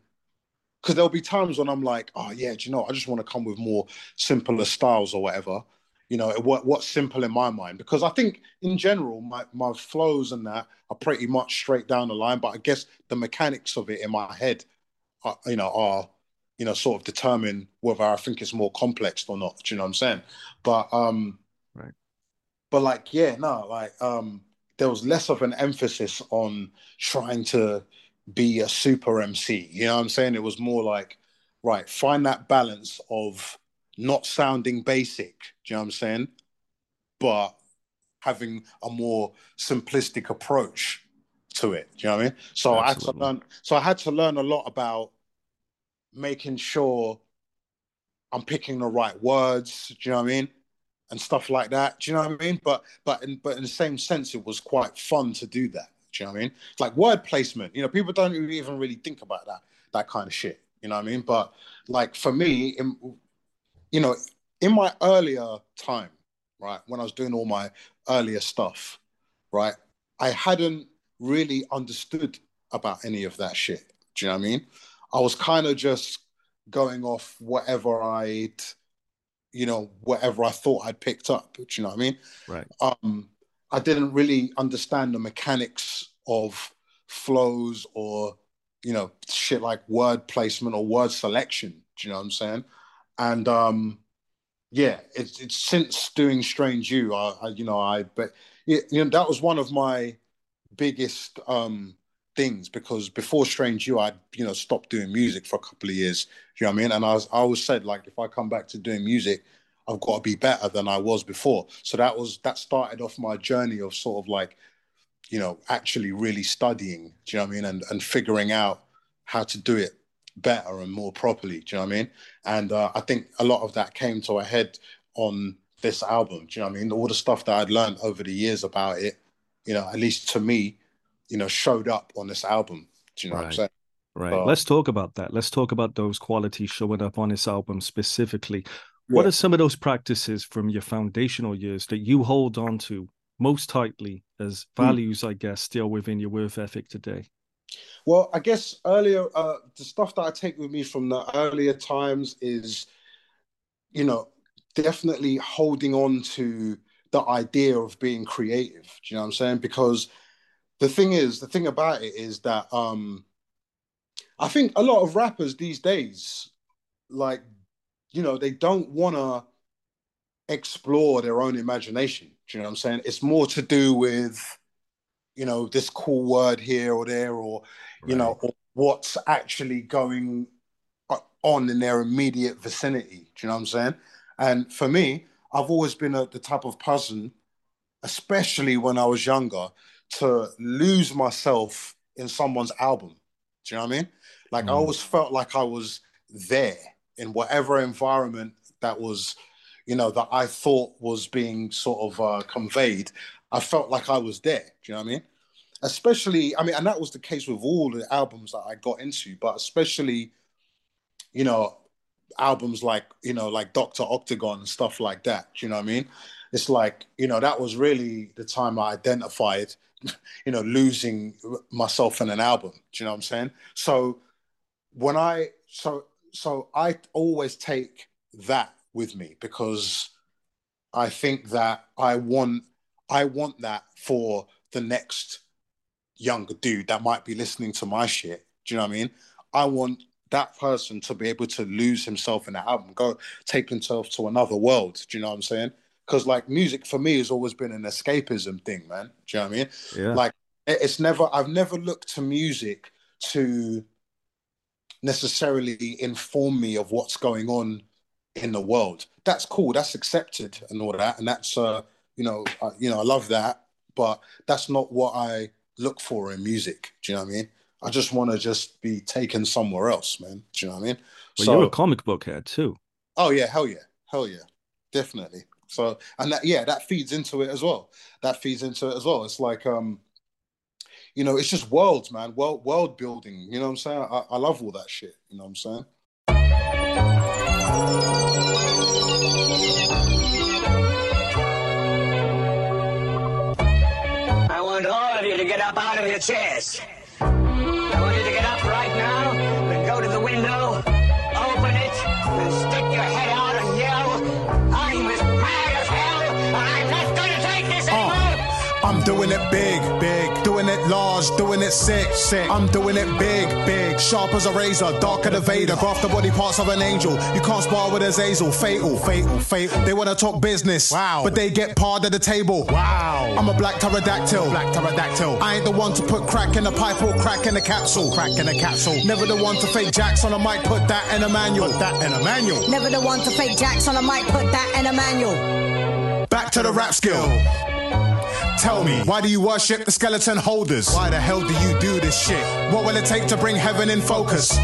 because there'll be times when I'm like, oh yeah, do you know, I just want to come with more simpler styles or whatever. You know, what what's simple in my mind? Because I think in general, my my flows and that are pretty much straight down the line. But I guess the mechanics of it in my head, are, you know, are you know sort of determine whether I think it's more complex or not. Do you know what I'm saying? But um, right. But like, yeah, no, like um, there was less of an emphasis on trying to be a super MC. You know what I'm saying? It was more like, right, find that balance of not sounding basic. Do you know what I'm saying? But having a more simplistic approach to it. Do you know what I mean? So Absolutely. I had to learn. So I had to learn a lot about making sure I'm picking the right words. Do you know what I mean? And stuff like that. Do you know what I mean? But but in but in the same sense, it was quite fun to do that. Do you know what I mean? It's like word placement. You know, people don't even really think about that that kind of shit. You know what I mean? But like for me, in, you know, in my earlier time, right, when I was doing all my earlier stuff, right, I hadn't really understood about any of that shit. Do you know what I mean? I was kind of just going off whatever I'd, you know, whatever I thought I'd picked up. Do you know what I mean? Right. Um, I didn't really understand the mechanics of flows or you know shit like word placement or word selection. Do you know what I'm saying? And um, yeah, it's it's since doing Strange U, I, I you know I but you know that was one of my biggest um things because before Strange U, I you know stopped doing music for a couple of years. You know what I mean? And I was I always said like if I come back to doing music, I've got to be better than I was before. So that was that started off my journey of sort of like, you know, actually really studying, do you know what I mean? And and figuring out how to do it better and more properly. Do you know what I mean? And uh, I think a lot of that came to a head on this album. Do you know what I mean? All the stuff that I'd learned over the years about it, you know, at least to me, you know, showed up on this album. Do you know right. what I'm saying? Right. Let's talk about that. Let's talk about those qualities showing up on this album specifically. What are some of those practices from your foundational years that you hold on to most tightly as hmm. values, mm. I guess, still within your work ethic today? Well, I guess earlier, uh, the stuff that I take with me from the earlier times is, you know, definitely holding on to the idea of being creative. Do you know what I'm saying? Because the thing is, the thing about it is that um, I think a lot of rappers these days, like you know, they don't want to explore their own imagination. Do you know what I'm saying? It's more to do with, you know, this cool word here or there, or, you know, or what's actually going on in their immediate vicinity. Do you know what I'm saying? And for me, I've always been a, the type of person, especially when I was younger, to lose myself in someone's album. Do you know what I mean? Like mm. I always felt like I was there in whatever environment that was, you know, that I thought was being sort of uh, conveyed, I felt like I was there. Do you know what I mean? Especially, I mean, and that was the case with all the albums that I got into, but especially, you know, albums like, you know, like Dr. Octagon and stuff like that. Do you know what I mean? It's like, you know, that was really the time I identified, <laughs> you know, losing myself in an album. Do you know what I'm saying? So when I, so, so I always take that with me because I think that I want I want that for the next younger dude that might be listening to my shit. Do you know what I mean? I want that person to be able to lose himself in the album, go take himself to another world. Do you know what I'm saying? Because like music for me has always been an escapism thing, man. Do you know what I mean? Yeah. Like it's never I've never looked to music to necessarily inform me of what's going on in the world. That's cool. That's accepted and all that, and that's uh, you know, uh, you know, I love that. But that's not what I look for in music. Do you know what I mean? I just want to just be taken somewhere else, man. Do you know what I mean? Well, so, you're a comic book head too. Oh yeah, hell yeah, hell yeah, definitely. So and that yeah, that feeds into it as well. That feeds into it as well. It's like um, you know, it's just worlds, man. World world building. You know what I'm saying? I, I love all that shit. You know what I'm saying? I want all of you to get up out of your chairs. I want you to get up right now and go to the window, open it, and stick your head out and yell, I'm as mad as hell, and I'm not going to take this oh, anymore. I'm doing it big, big, doing it large, doing it sick, sick. I'm doing it big, big, sharp as a razor, dark as a Vader, graft the body parts of an angel. You can't spar with Azazel, fatal, fatal, fatal. They wanna talk business, wow, but they get part of the table. Wow, I'm a black pterodactyl, black pterodactyl. I ain't the one to put crack in the pipe or crack in the capsule, crack in the capsule. Never the one to fake jacks on a mic, put that in a manual, put that in a manual. Never the one to fake jacks on a mic, put that in a manual. Back to the rap skill. Tell me, why do you worship the skeleton holders? Why the hell do you do this shit? What will it take to bring heaven in focus?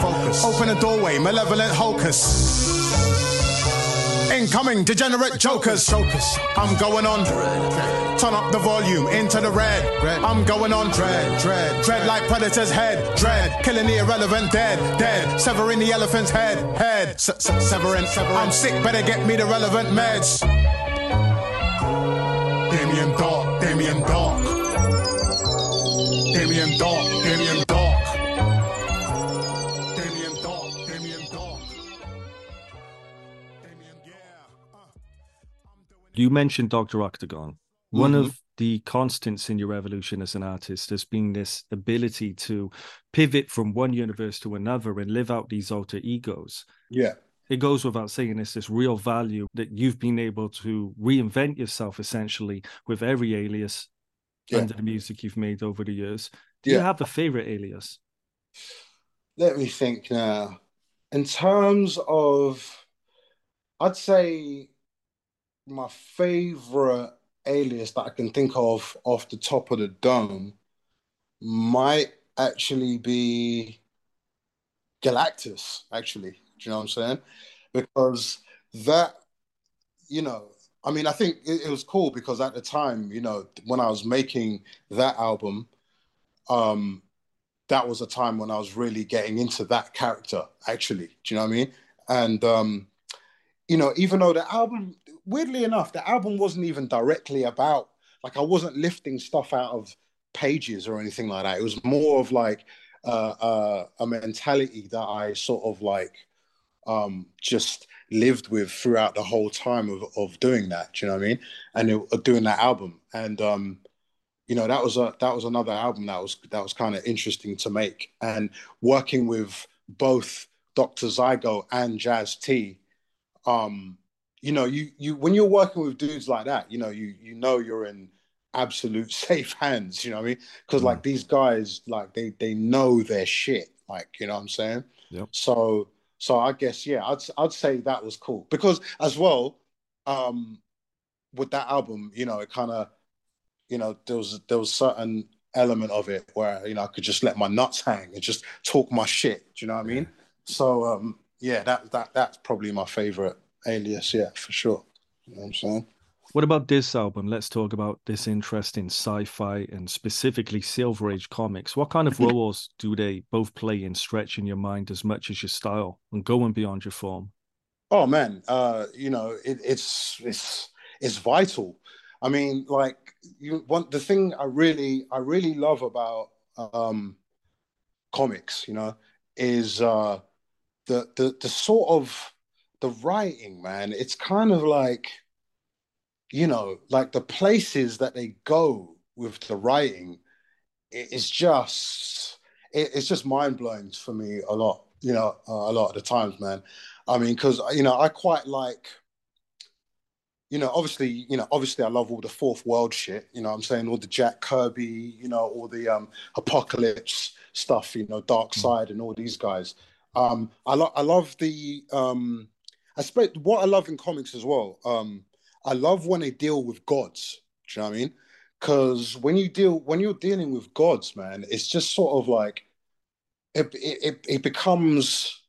Focus. Open a doorway, malevolent hocus. Incoming degenerate jokers. Jokers. I'm going on. Turn up the volume into the red. I'm going on. Dread, dread, dread like predator's head. Dread, killing the irrelevant dead, dead. Severing the elephant's head, head. Severing, severing. I'm sick, better get me the relevant meds. Damien Dark, Damien Dark. Damien Dark, Damien Dark. Damien Dark, Damien Dark. You mentioned Dr. Octagon. One Mhm. of the constants in your evolution as an artist has been this ability to pivot from one universe to another and live out these alter egos. Yeah. It goes without saying, it's this real value that you've been able to reinvent yourself essentially with every alias Yeah. under the music you've made over the years. Do you have a favorite alias? Let me think now. In terms of, I'd say my favorite alias that I can think of off the top of the dome might actually be Galactus, actually. Do you know what I'm saying? Because that, you know, I mean, I think it, it was cool because at the time, you know, when I was making that album, um, that was a time when I was really getting into that character, actually. Do you know what I mean? And um, you know, even though the album, weirdly enough, the album wasn't even directly about like I wasn't lifting stuff out of pages or anything like that. It was more of like uh, uh, a mentality that I sort of like um, just lived with throughout the whole time of, of doing that. Do you know what I mean? And it, doing that album, and um, you know that was a that was another album that was that was kind of interesting to make, and working with both Dr. Zygote and Jazz T. Um, you know, you you when you're working with dudes like that, you know, you you know you're in absolute <laughs> safe hands. You know what I mean? Because like these guys, like they they know their shit. Like you know what I'm saying? Yep. So so I guess yeah, I'd I'd say that was cool because as well, um, with that album, you know, it kind of, you know, there was there was certain element of it where you know I could just let my nuts hang and just talk my shit. Do you know what I mean? So um, yeah, that that that's probably my favorite Alias, yeah, for sure. You know what I'm saying? What about this album? Let's talk about this interest in sci-fi and specifically Silver Age comics. What kind of <laughs> roles do they both play in stretching your mind as much as your style and going beyond your form? Oh man, uh, you know, it, it's it's it's vital. I mean, like you want the thing I really I really love about um comics, you know, is uh the the the sort of the writing, man. It's kind of like you know, like the places that they go with the writing, it's just it, it's just mind blowing for me a lot. You know, uh, a lot of the times, man. I mean, because you know, I quite like. You know, obviously, you know, obviously, I love all the fourth world shit. You know, I'm saying all the Jack Kirby, you know, all the um Apokolips stuff. You know, Darkseid and all these guys. Um, I love, I love the um, I suppose what I love in comics as well. Um, I love when they deal with gods. Do you know what I mean? Because when you deal when you're dealing with gods, man, it's just sort of like it it, it becomes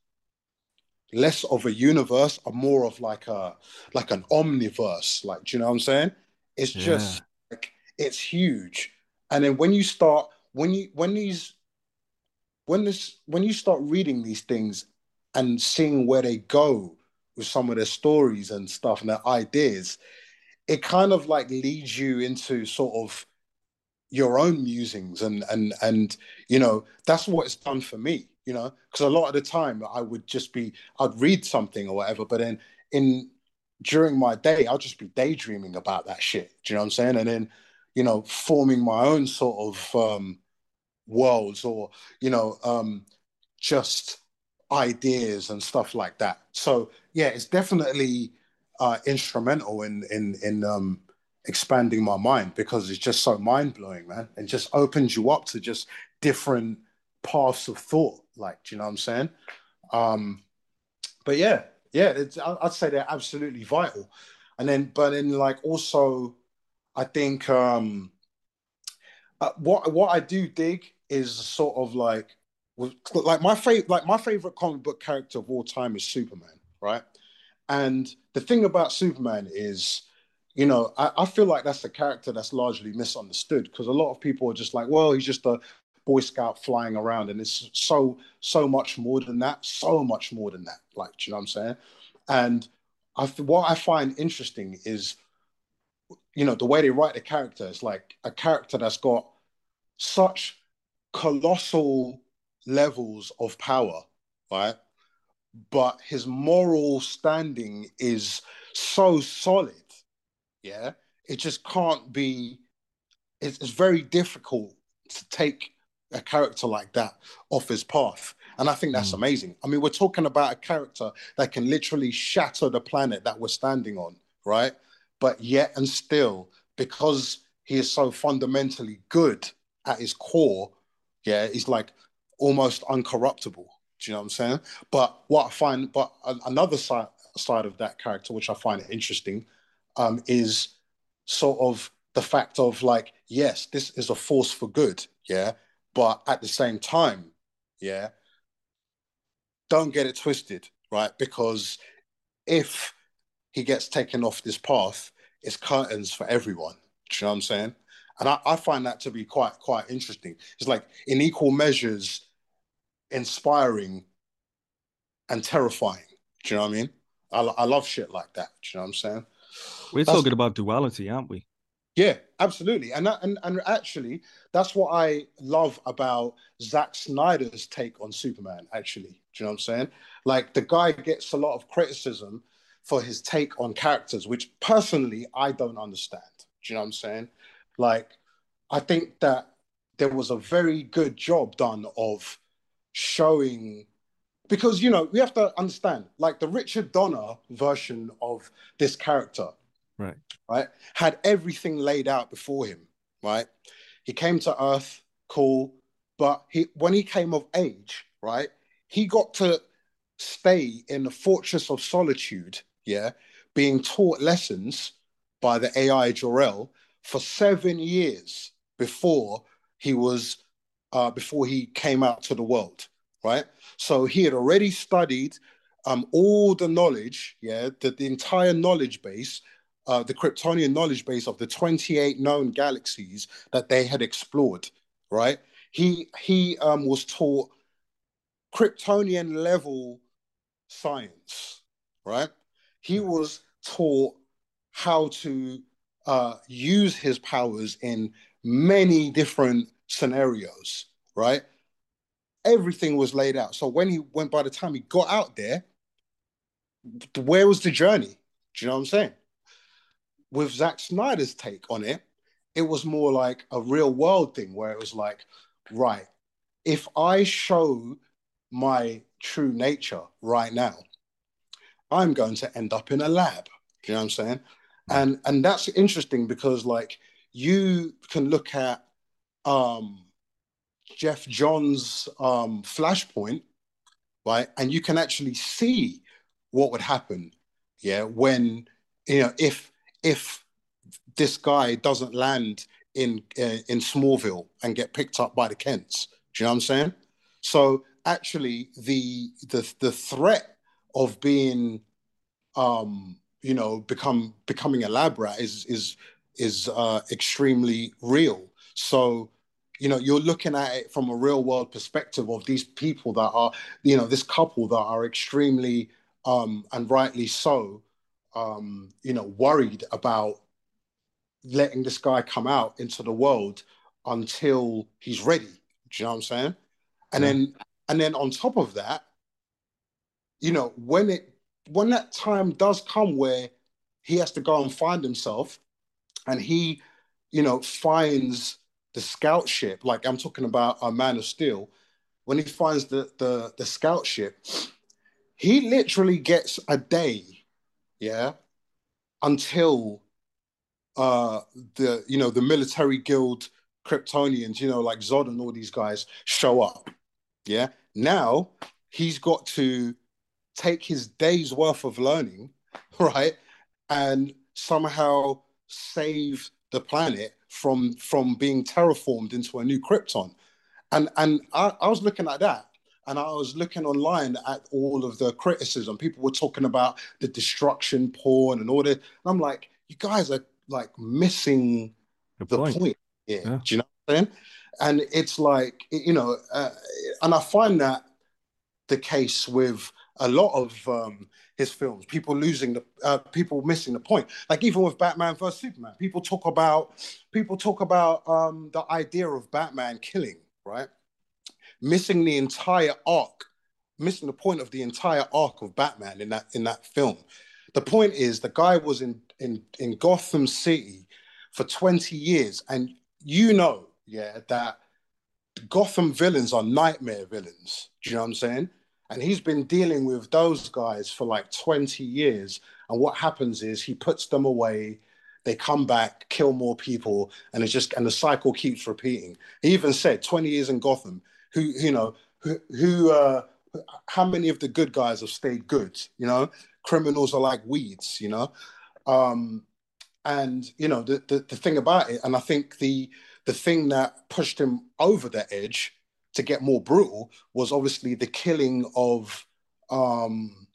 less of a universe and more of like a like an omniverse. Like, do you know what I'm saying? It's Yeah. just like it's huge. And then when you start when you when these when this when you start reading these things and seeing where they go with some of their stories and stuff and their ideas, it kind of like leads you into sort of your own musings and and and you know that's what it's done for me you know? Because a lot of the time i would just be i'd read something or whatever but then in during my day i'll just be daydreaming about that shit do you know what i'm saying? And then you know forming my own sort of um worlds or you know um just ideas and stuff like that. So yeah it's definitely uh instrumental in in in um expanding my mind because it's just so mind blowing, man, and just opens you up to just different paths of thought. Like, do you know what I'm saying? Um, but yeah, yeah, I'd say they're absolutely vital. And then, but then, like, also, I think um, uh, what what I do dig is sort of like, like my favorite, like my favorite comic book character of all time is Superman, right? And the thing about Superman is you know, I, I feel like that's a character that's largely misunderstood because a lot of people are just like, well, he's just a Boy Scout flying around, and it's so so much more than that, so much more than that. Like, do you know what I'm saying? And I what I find interesting is, you know, the way they write the character is like a character that's got such colossal levels of power, right? But his moral standing is so solid yeah? It just can't be it's, it's very difficult to take a character like that off his path and i think that's mm. amazing. I mean we're talking about a character that can literally shatter the planet that we're standing on right? But yet and still because he is so fundamentally good at his core yeah he's like almost uncorruptible do you know what i'm saying but what i find but another side side of that character which i find interesting um, is sort of the fact of like, yes, this is a force for good, yeah, but at the same time, yeah, don't get it twisted, right? Because if he gets taken off this path, it's curtains for everyone. Do you know what I'm saying? And I, I find that to be quite quite interesting. It's like in equal measures, inspiring and terrifying. Do you know what I mean? I, I love shit like that. Do you know what I'm saying? We're That's- talking about duality, aren't we? Yeah, absolutely. And that, and and actually, that's what I love about Zack Snyder's take on Superman. Actually, do you know what I'm saying? Like the guy gets a lot of criticism for his take on characters, which personally I don't understand. Do you know what I'm saying? Like, I think that there was a very good job done of showing because you know we have to understand like the Richard Donner version of this character Right. right, had everything laid out before him, right? He came to Earth, cool, but he when he came of age, right, he got to stay in the fortress of solitude, yeah, being taught lessons by the AI Jor-El for seven years before he was uh, before he came out to the world, right? So he had already studied um, all the knowledge, yeah, the, the entire knowledge base, uh, the Kryptonian knowledge base of the 28 known galaxies that they had explored, right? He he um, was taught Kryptonian level science, right? He was taught how to uh, use his powers in many different scenarios, right? Everything was laid out. So when he went, by the time he got out there, where was the journey? Do you know what I'm saying? With Zack Snyder's take on it, it was more like a real world thing where it was like, right, if I show my true nature right now, I'm going to end up in a lab. You know what I'm saying? And and that's interesting because like you can look at um Geoff Johns um Flashpoint, right? And you can actually see what would happen, yeah, when you know if if this guy doesn't land in uh, in Smallville and get picked up by the Kents. Do you know what I'm saying? So actually, the the the threat of being, um, you know, become becoming a lab rat is is is uh, extremely real. So you know you're looking at it from a real world perspective of these people that are you know this couple that are extremely um and rightly so um you know worried about letting this guy come out into the world until he's ready do you know what i'm saying and yeah. then and then on top of that you know when it when that time does come where he has to go and find himself and he you know finds the scout ship, like I'm talking about a Man of Steel, when he finds the the the scout ship, he literally gets a day, yeah, until uh the you know the military guild Kryptonians, you know, like Zod and all these guys show up. Yeah. Now he's got to take his day's worth of learning, <laughs> right? And somehow save the planet from from being terraformed into a new Krypton. And and I, I was looking at that and I was looking online at all of the criticism. People were talking about the destruction porn and all that. And I'm like, you guys are like missing Good the point. point here. Yeah. Do you know what I'm saying? And it's like, you know, uh, and I find that the case with a lot of um, his films. People losing the, uh, people missing the point. Like even with Batman vs Superman, people talk about, people talk about um, the idea of Batman killing, right? Missing the entire arc, missing the point of the entire arc of Batman in that in that film. The point is, the guy was in in in Gotham City for twenty years, and you know, yeah, that Gotham villains are nightmare villains. Do you know what I'm saying? And he's been dealing with those guys for like 20 years. And what happens is he puts them away, they come back, kill more people, and it's just and the cycle keeps repeating. He even said 20 years in Gotham, who, you know, who, who uh how many of the good guys have stayed good, you know? Criminals are like weeds, you know. Um, and you know, the, the the thing about it, and I think the the thing that pushed him over the edge to get more brutal was obviously the killing of um,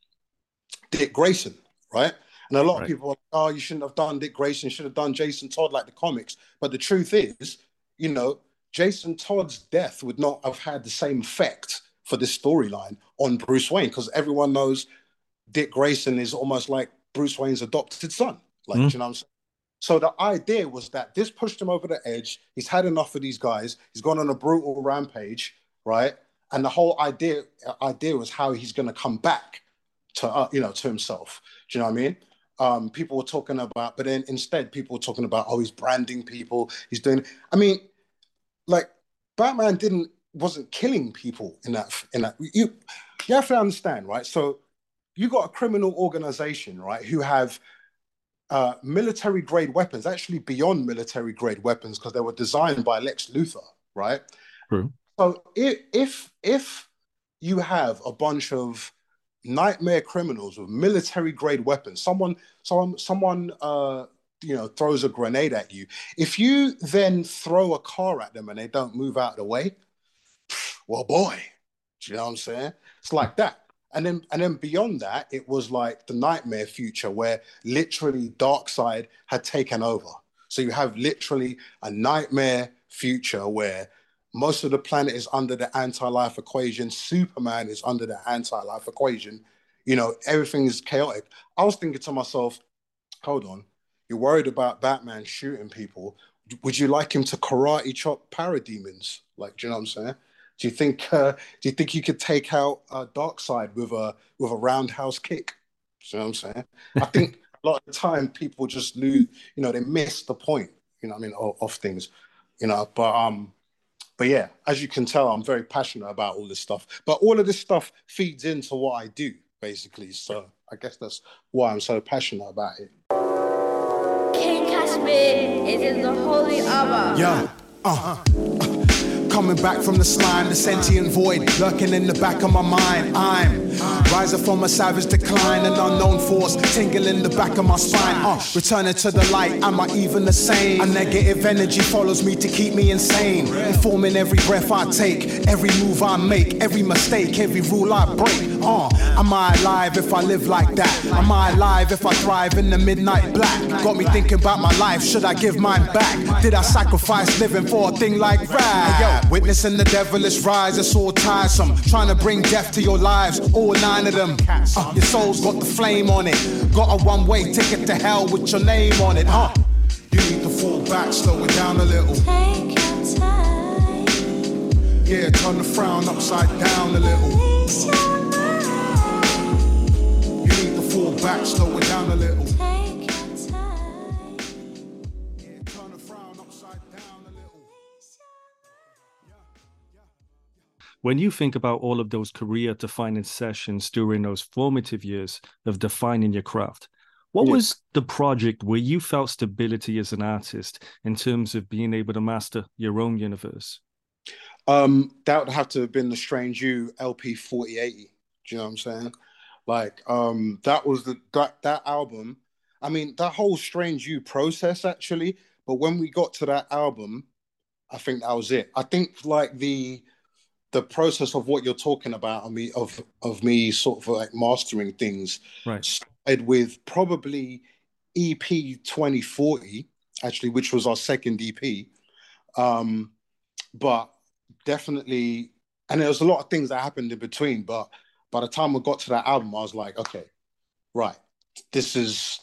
Dick Grayson, right? And a lot right. of people are like, oh, you shouldn't have done Dick Grayson, you should have done Jason Todd like the comics. But the truth is, you know, Jason Todd's death would not have had the same effect for this storyline on Bruce Wayne because everyone knows Dick Grayson is almost like Bruce Wayne's adopted son. Like, mm. you know what I'm saying? So the idea was that this pushed him over the edge. He's had enough of these guys. He's gone on a brutal rampage, right? And the whole idea idea was how he's going to come back to uh, you know to himself. Do you know what I mean? Um, people were talking about, but then instead people were talking about, oh, he's branding people. He's doing. I mean, like Batman didn't wasn't killing people in that in that. You you have to understand, right? So you got a criminal organization, right, who have uh, military grade weapons, actually beyond military grade weapons, because they were designed by Lex Luthor, right? True. So if if if you have a bunch of nightmare criminals with military grade weapons, someone someone someone uh, you know throws a grenade at you, if you then throw a car at them and they don't move out of the way, well, boy, do you know what I'm saying? It's like that. And then and then beyond that, it was like the nightmare future where literally Darkseid had taken over. So you have literally a nightmare future where most of the planet is under the anti-life equation. Superman is under the anti-life equation. You know, everything is chaotic. I was thinking to myself, hold on, you're worried about Batman shooting people. Would you like him to karate chop parademons? Like, do you know what I'm saying? Do you think uh, do you think you could take out uh, Darkseid with a with a roundhouse kick? You know what I'm saying? I think a lot of the time people just lose, you know, they miss the point, you know, I mean, of, of, things, you know. But um, but yeah, as you can tell, I'm very passionate about all this stuff. But all of this stuff feeds into what I do, basically. So I guess that's why I'm so passionate about it. King Kashmere is in the holy hour. Yeah. Uh. Coming back from the slime, the sentient void lurking in the back of my mind. I'm rising from a savage decline, an unknown force tingling the back of my spine. Uh, returning to the light, am I even the same? A negative energy follows me to keep me insane. Informing every breath I take, every move I make, every mistake, every rule I break. Uh, am I alive if I live like that? Am I alive if I thrive in the midnight black? Got me thinking about my life, should I give mine back? Did I sacrifice living for a thing like rap? Witnessing the devilish rise, it's all tiresome. Trying to bring death to your lives, all nine of them. Uh, your soul's got the flame on it. Got a one way ticket to hell with your name on it, huh? You need to fall back, slow it down a little. Take your time. Yeah, turn the frown upside down a little. You need to fall back, slow it down a little. When you think about all of those career defining sessions during those formative years of defining your craft, what yeah. was the project where you felt stability as an artist in terms of being able to master your own universe? Um, that would have to have been the Strange U LP 4080. Do you know what I'm saying? Like, um, that was the that, that album. I mean, that whole Strange U process actually, but when we got to that album, I think that was it. I think like the the process of what you're talking about of me of of me sort of like mastering things right. started with probably ep 2040 actually which was our second ep um but definitely and there was a lot of things that happened in between but by the time we got to that album i was like okay right this is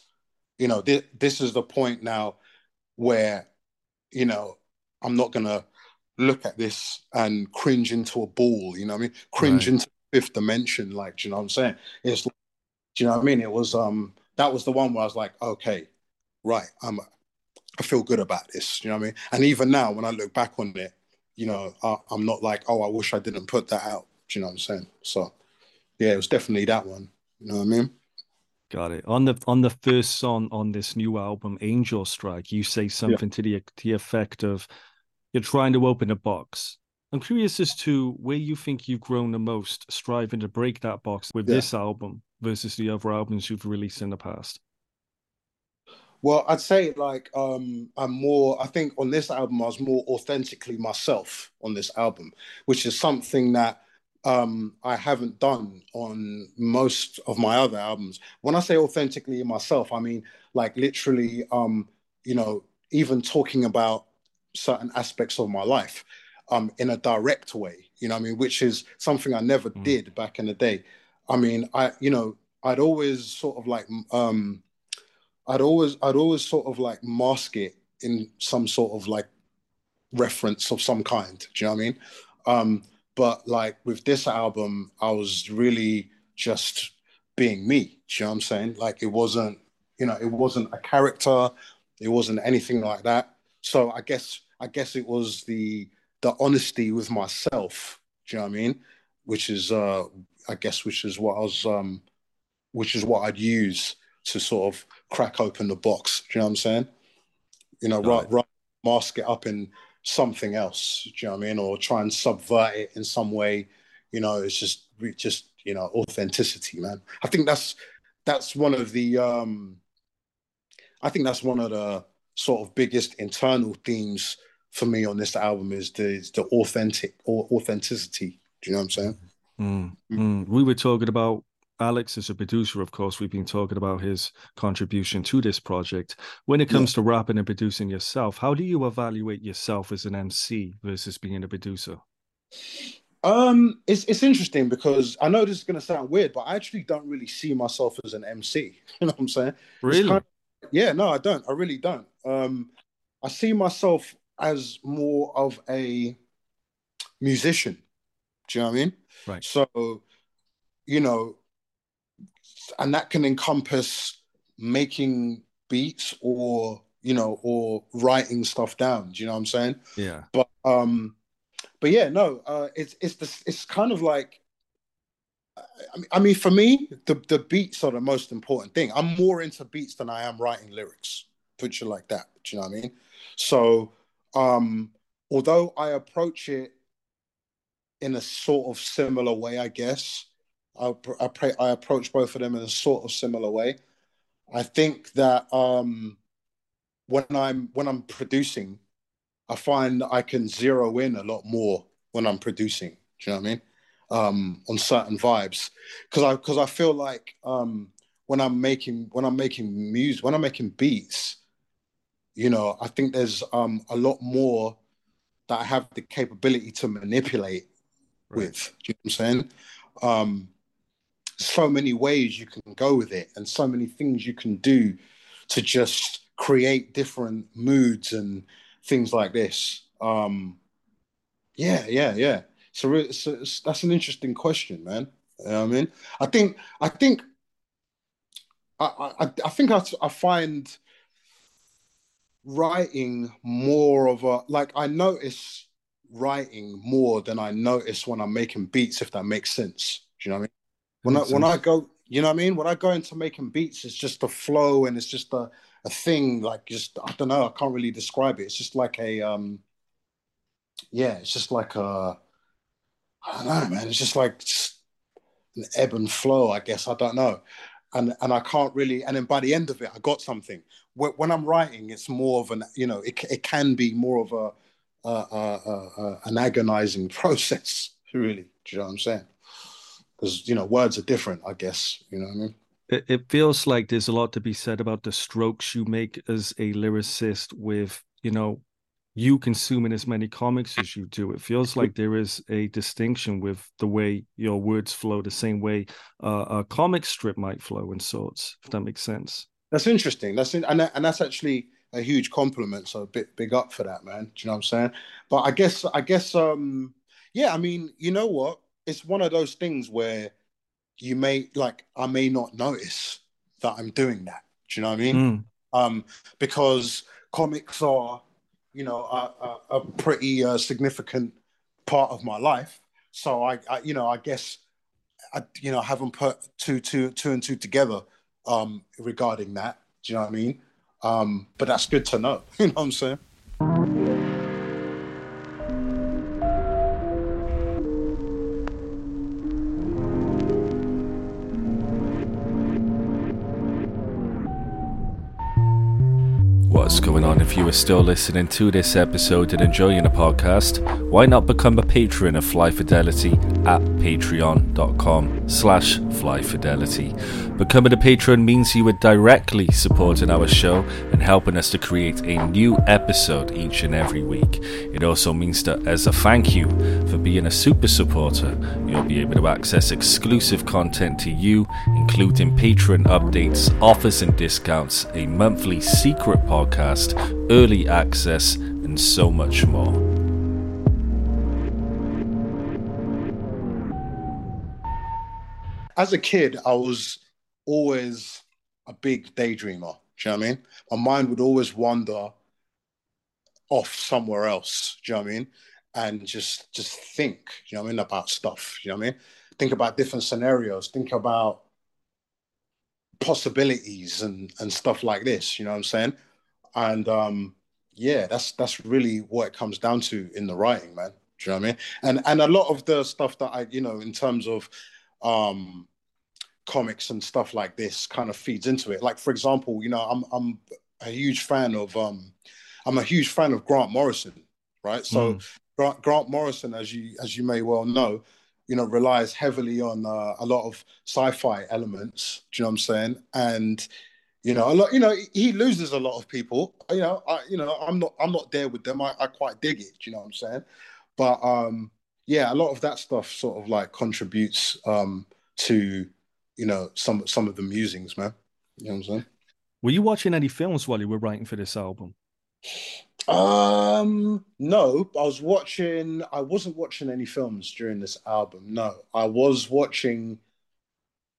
you know this, this is the point now where you know i'm not gonna look at this and cringe into a ball, you know what I mean? Cringe right. into fifth dimension, like, you know what I'm saying? It's like, do you know what I mean? It was um that was the one where I was like, okay, right, I'm I feel good about this, you know what I mean? And even now when I look back on it, you know, I, am not like, oh, I wish I didn't put that out. Do you know what I'm saying? So yeah, it was definitely that one. You know what I mean? Got it. On the on the first song on this new album, Angel Strike, you say something yeah. to the to the effect of you're trying to open a box. I'm curious as to where you think you've grown the most, striving to break that box with yeah. this album versus the other albums you've released in the past. Well, I'd say like um, I'm more. I think on this album, I was more authentically myself on this album, which is something that um, I haven't done on most of my other albums. When I say authentically myself, I mean like literally, um, you know, even talking about certain aspects of my life um, in a direct way, you know I mean, which is something I never mm. did back in the day. I mean, I, you know, I'd always sort of like, um, I'd always, I'd always sort of like mask it in some sort of like reference of some kind. Do you know what I mean? Um, but like with this album, I was really just being me. Do you know what I'm saying? Like it wasn't, you know, it wasn't a character, it wasn't anything like that. So I guess I guess it was the the honesty with myself. Do you know what I mean? Which is uh I guess which is what I was um which is what I'd use to sort of crack open the box. Do you know what I'm saying? You know, right, right, mask it up in something else. Do you know what I mean? Or try and subvert it in some way. You know, it's just just you know authenticity, man. I think that's that's one of the um I think that's one of the sort of biggest internal themes for me on this album is the is the authentic or authenticity. Do you know what I'm saying? Mm, mm. We were talking about Alex as a producer, of course. We've been talking about his contribution to this project. When it comes yeah. to rapping and producing yourself, how do you evaluate yourself as an MC versus being a producer? Um, it's it's interesting because I know this is gonna sound weird, but I actually don't really see myself as an MC. <laughs> You know what I'm saying? Really? Kind of, yeah, no, I don't. I really don't. Um, I see myself as more of a musician. Do you know what I mean? Right. So, you know, and that can encompass making beats or you know or writing stuff down. Do you know what I'm saying? Yeah. But um, but yeah, no, uh, it's it's the it's kind of like. I mean, for me, the, the beats are the most important thing. I'm more into beats than I am writing lyrics. Put you like that. Do you know what I mean? So, um, although I approach it in a sort of similar way, I guess, I, I, pray, I approach both of them in a sort of similar way. I think that um, when I'm when I'm producing, I find I can zero in a lot more when I'm producing. Do you know what I mean? Um, on certain vibes, because I because I feel like um, when I'm making when I'm making music when I'm making beats, you know, I think there's um, a lot more that I have the capability to manipulate right. with. Do you know what I'm saying? Um, so many ways you can go with it, and so many things you can do to just create different moods and things like this. Um, yeah, yeah, yeah. So, that's an interesting question, man. You know I mean, I think, I think, I, I, I think I, I find writing more of a like I notice writing more than I notice when I'm making beats, if that makes sense. Do you know what I mean? When I when I go, you know what I mean? When I go into making beats, it's just a flow and it's just a, a thing, like just I don't know, I can't really describe it. It's just like a um yeah, it's just like a I don't know, man. It's just like just an ebb and flow, I guess. I don't know and and I can't really. And then by the end of it, I got something. When I'm writing, it's more of an you know, it it can be more of a, an agonizing <laughs> process. Really, do you know what I'm saying? Because you know, words are different. I guess you know what I mean. It, it feels like there's a lot to be said about the strokes you make as a lyricist with you know you consuming as many comics as you do. It feels like there is a distinction with the way your words flow, the same way uh, a comic strip might flow in sorts, if that makes sense. That's interesting. That's in, and and that's actually a huge compliment. So big big up for that, man. Do you know what I'm saying? But I guess I guess um yeah. I mean, you know what? It's one of those things where you may like I may not notice that I'm doing that. Do you know what I mean? Mm. Um, because comics are you know, a, a, a pretty uh, significant part of my life. So I, I, you know, I guess, I, you know, haven't put two, two, two and two together um, regarding that. Do you know what I mean? Um, but that's good to know. <laughs> You know what I'm saying? Are still listening to this episode and enjoying the podcast, why not become a patron of Fly Fidelity at patreon.com slash flyfidelity. Becoming a patron means you are directly supporting our show and helping us to create a new episode each and every week. It also means that as a thank you for being a super supporter, you'll be able to access exclusive content to you, including patron updates, offers and discounts, a monthly secret podcast, early access, and so much more. As a kid, I was always a big daydreamer. Do you know what I mean? My mind would always wander off somewhere else. Do you know what I mean? And just just think, you know what I mean, about stuff. You know what I mean? Think about different scenarios. Think about possibilities and and stuff like this. You know what I'm saying? and um, yeah, that's that's really what it comes down to in the writing, man. Do you know what I mean? And and a lot of the stuff that I, you know, in terms of um, comics and stuff like this, kind of feeds into it. Like for example, you know, I'm I'm a huge fan of um, I'm a huge fan of Grant Morrison, right? So mm. Grant, Grant Morrison, as you as you may well know, you know, relies heavily on uh, a lot of sci-fi elements. Do you know what I'm saying? And you know, a lot. You know, he loses a lot of people. You know, I, you know, I'm not, I'm not there with them. I, I quite dig it. Do you know what I'm saying? But um, yeah, a lot of that stuff sort of like contributes um to, you know, some some of the musings, man. You know what I'm saying? Were you watching any films while you were writing for this album? Um, no, I was watching. I wasn't watching any films during this album. No, I was watching.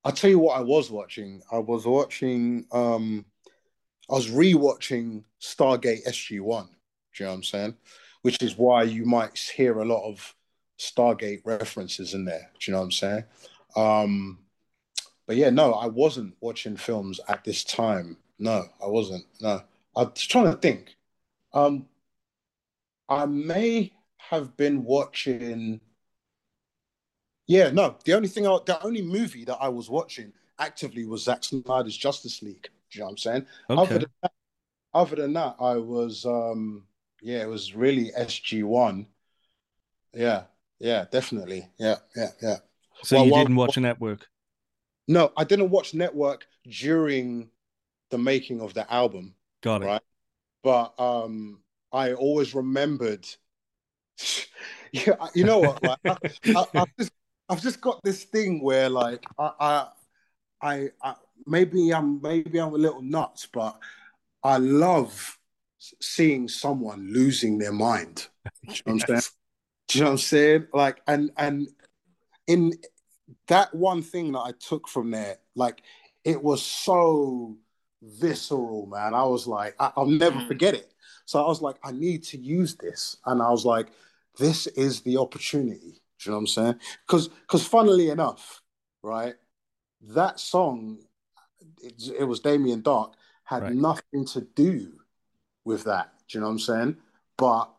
I'll tell you what I was watching. I was watching. Um, I was rewatching Stargate SG One. Do you know what I'm saying? Which is why you might hear a lot of Stargate references in there. Do you know what I'm saying? Um, but yeah, no, I wasn't watching films at this time. No, I wasn't. No, I was trying to think. Um, I may have been watching. Yeah, no. The only thing, I, the only movie that I was watching actively was Zack Snyder's Justice League. Do you know what I'm saying? Okay. Other than that, other than that, I was, um, yeah, it was really SG One. Yeah, yeah, definitely. Yeah, yeah, yeah. So Well, you didn't watch a network? No, I didn't watch Network during the making of the album. Got it. Right. But um, I always remembered. <laughs> yeah, you know what? <laughs> Like, I, I've just, I've just got this thing where, like, I, I, I, I, maybe I'm, maybe I'm a little nuts, but I love seeing someone losing their mind. <laughs> Do you know what I'm saying? Do you know what I'm saying? Like, and and in that one thing that I took from there, like, it was so visceral, man. I was like, I, I'll never mm. forget it. So I was like, I need to use this, and I was like, this is the opportunity. Do you know what I'm saying? Because, because, funnily enough, right, that song, it, it was Damien Dark, had Right. nothing to do with that. Do you know what I'm saying? But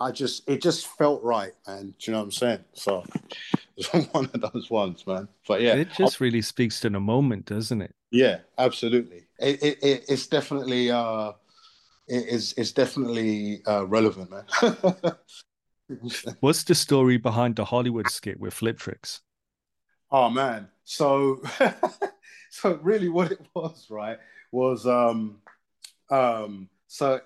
I just, it just felt right, man. Do you know what I'm saying? So <laughs> it's one of those ones, man. But yeah, It just really speaks to the moment, doesn't it? yeah, absolutely. It, it, it it's definitely uh, it is it's definitely uh, relevant, man. <laughs> What's the story behind the Hollywood skit with Fliptrix? oh man, so <laughs> so really, what it was, right, was um um so.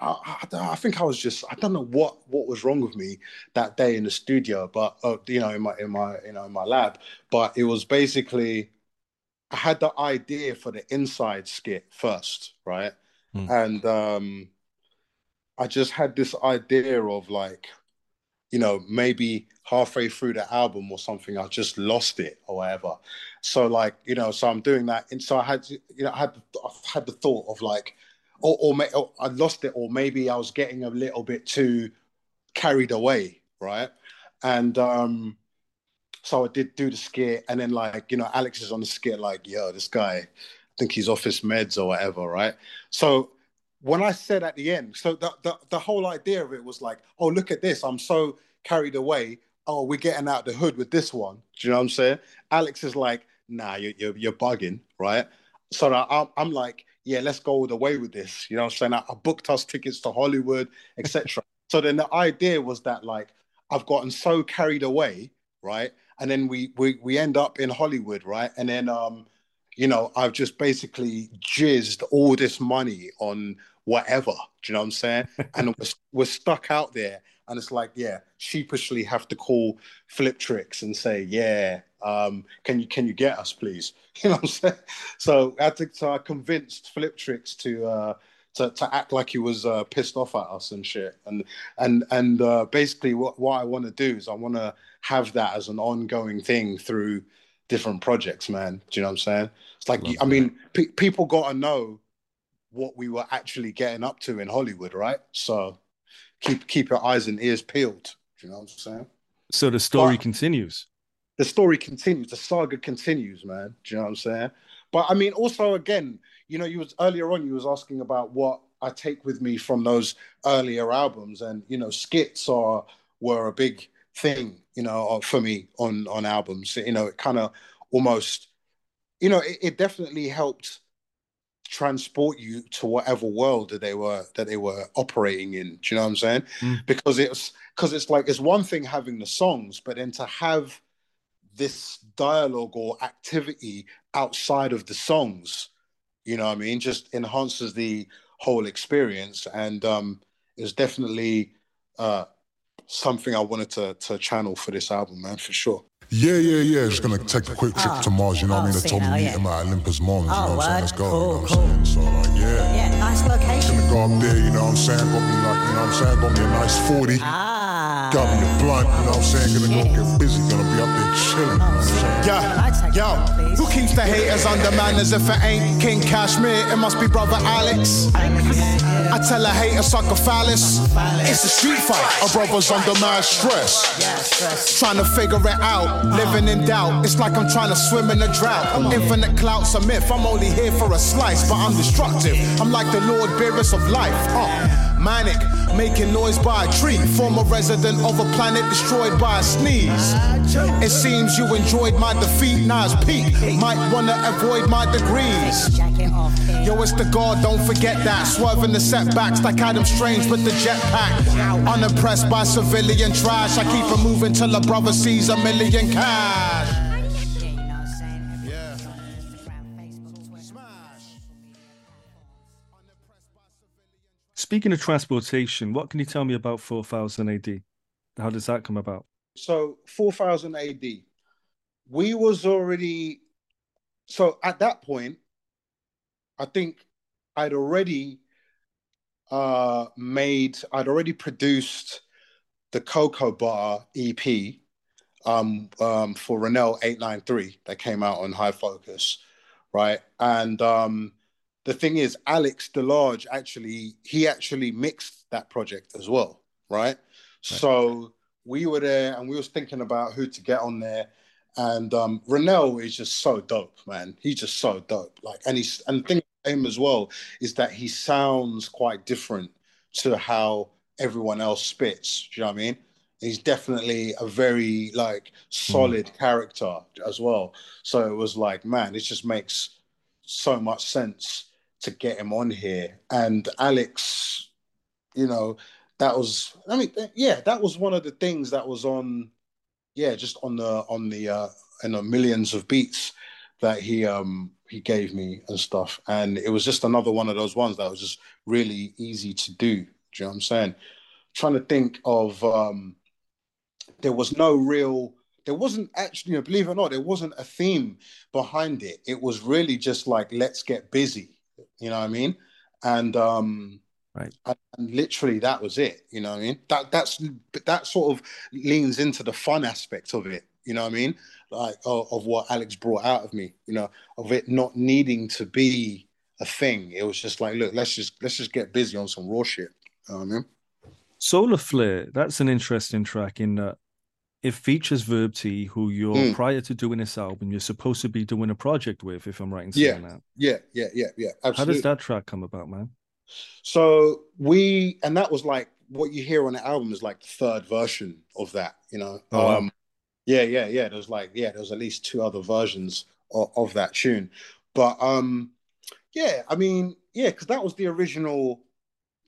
I, I, I think I was just I don't know what what was wrong with me that day in the studio, but uh, you know in my in my you know in my lab. But it was basically I had the idea for the inside skit first, right? Hmm. And um I just had this idea of like, you know, maybe halfway through the album or something, I just lost it or whatever. So like, you know, so I'm doing that, and so I had, you know, I had, I had the thought of like, or or, or I lost it, or maybe I was getting a little bit too carried away, right? And um, so I did do the skit, and then like, you know, Alex is on the skit, like, yo, this guy, I think he's off his meds or whatever, right? So when I said at the end, so the, the, the whole idea of it was like, oh, look at this. I'm so carried away. Oh, we're getting out the hood with this one. Do you know what I'm saying? Alex is like, nah, you're, you're, you're bugging, right? So I'm, I'm like, yeah, let's go all the way with this. You know what I'm saying? I, I booked us tickets to Hollywood, etc. so then the idea was that like, I've gotten so carried away, right? And then we, we, we end up in Hollywood, right? And then, um, you know, I've just basically jizzed all this money on whatever. Do you know what I'm saying? <laughs> and we're, we're stuck out there. And it's like, yeah, sheepishly have to call Fliptrix and say, yeah, um, can you can you get us, please? <laughs> You know what I'm saying? So I think so I convinced Fliptrix to uh to, to act like he was uh, pissed off at us and shit. And and and uh, basically what, what I want to do is I want to have that as an ongoing thing through different projects, man. Do you know what I'm saying? It's like I mean, pe- people got to know what we were actually getting up to in Hollywood, right? So keep keep your eyes and ears peeled. Do you know what I'm saying? So the story But- continues. The story continues, the saga continues, man. Do you know what I'm saying? But I mean, also again, you know, you was earlier on, you was asking about what I take with me from those earlier albums, and you know, skits are were a big thing, you know, for me on on albums. You know, it kind of almost, you know, it, it definitely helped transport you to whatever world that they were that they were operating in. Do you know what I'm saying? Mm. Because it's because it's like it's one thing having the songs, but then to have this dialogue or activity outside of the songs, you know what I mean, just enhances the whole experience. And um it was definitely uh something I wanted to to channel for this album, man, for sure. Yeah, yeah, yeah. Just gonna take a quick trip to Mars, you know what I mean? They told me to meet him at Olympus Mons, you know what I'm saying? Let's go, you know what I'm saying? So, like, yeah. Yeah, nice location. Gonna go up there, you know what I'm saying? Got me like, you know what I'm saying? Got me a nice 40. Ah. Got me a blunt, you know what I'm saying? Gonna go get busy, gonna be up there chilling? Yeah, yo, who keeps the haters under manners if it ain't King Kashmere? It must be brother Alex. I tell a hater suck a phallus. It's a street fight, a brother's under mad stress. Trying to figure it out, living in doubt. It's like I'm trying to swim in a drought. Infinite clout's a myth. I'm only here for a slice, but I'm destructive. I'm like the Lord Beerus of life. Uh, manic, making noise by a tree. Former resident of a planet destroyed by a sneeze. It seems you enjoyed my defeat. It's peak. Might wanna avoid my degrees. Yo, it's the God, don't forget that. Swerving the setbacks like Adam Strange with the jetpack. Unimpressed by civilian trash. I keep it moving till a brother sees a million cash. Speaking of transportation, what can you tell me about 4000 AD? How does that come about? So 4000 AD, we was already so at that point, I think I'd already uh made I'd already produced the Cocoa Bar EP um um for Renell 893 that came out on High Focus, right? And um the thing is Alex DeLarge actually he actually mixed that project as well, right? So we were there and we was thinking about who to get on there. And um Renell is just so dope, man. He's just so dope. Like and he's and the thing him as well is that he sounds quite different to how everyone else spits. Do you know what I mean? He's definitely a very like solid character as well. So it was like, man, it just makes so much sense to get him on here. And Alex, you know, that was I mean, yeah, that was one of the things that was on, yeah, just on the on the uh in the millions of beats that he um he gave me and stuff. And it was just another one of those ones that was just really easy to do. Do you know what I'm saying? Trying to think of um there was no real there wasn't actually, you know, believe it or not, there wasn't a theme behind it. It was really just like, let's get busy. You know what I mean? And um right. And, and literally that was it. You know what I mean? That that's that sort of leans into the fun aspect of it. You know what I mean? Like of, of what Alex brought out of me. You know, of it not needing to be a thing. It was just like, look, let's just let's just get busy on some raw shit. You know what I mean? Solar Flare, that's an interesting track in that it features Verb T, who you're Mm. prior to doing this album, you're supposed to be doing a project with, if I'm right in saying Yeah, that. yeah, yeah, yeah, yeah. How does that track come about, man? So we, and that was like what you hear on the album is like the third version of that, you know. Oh, wow. um, yeah, yeah, yeah. There's like, yeah, there's at least two other versions of, of that tune, but um, yeah, I mean, yeah, because that was the original,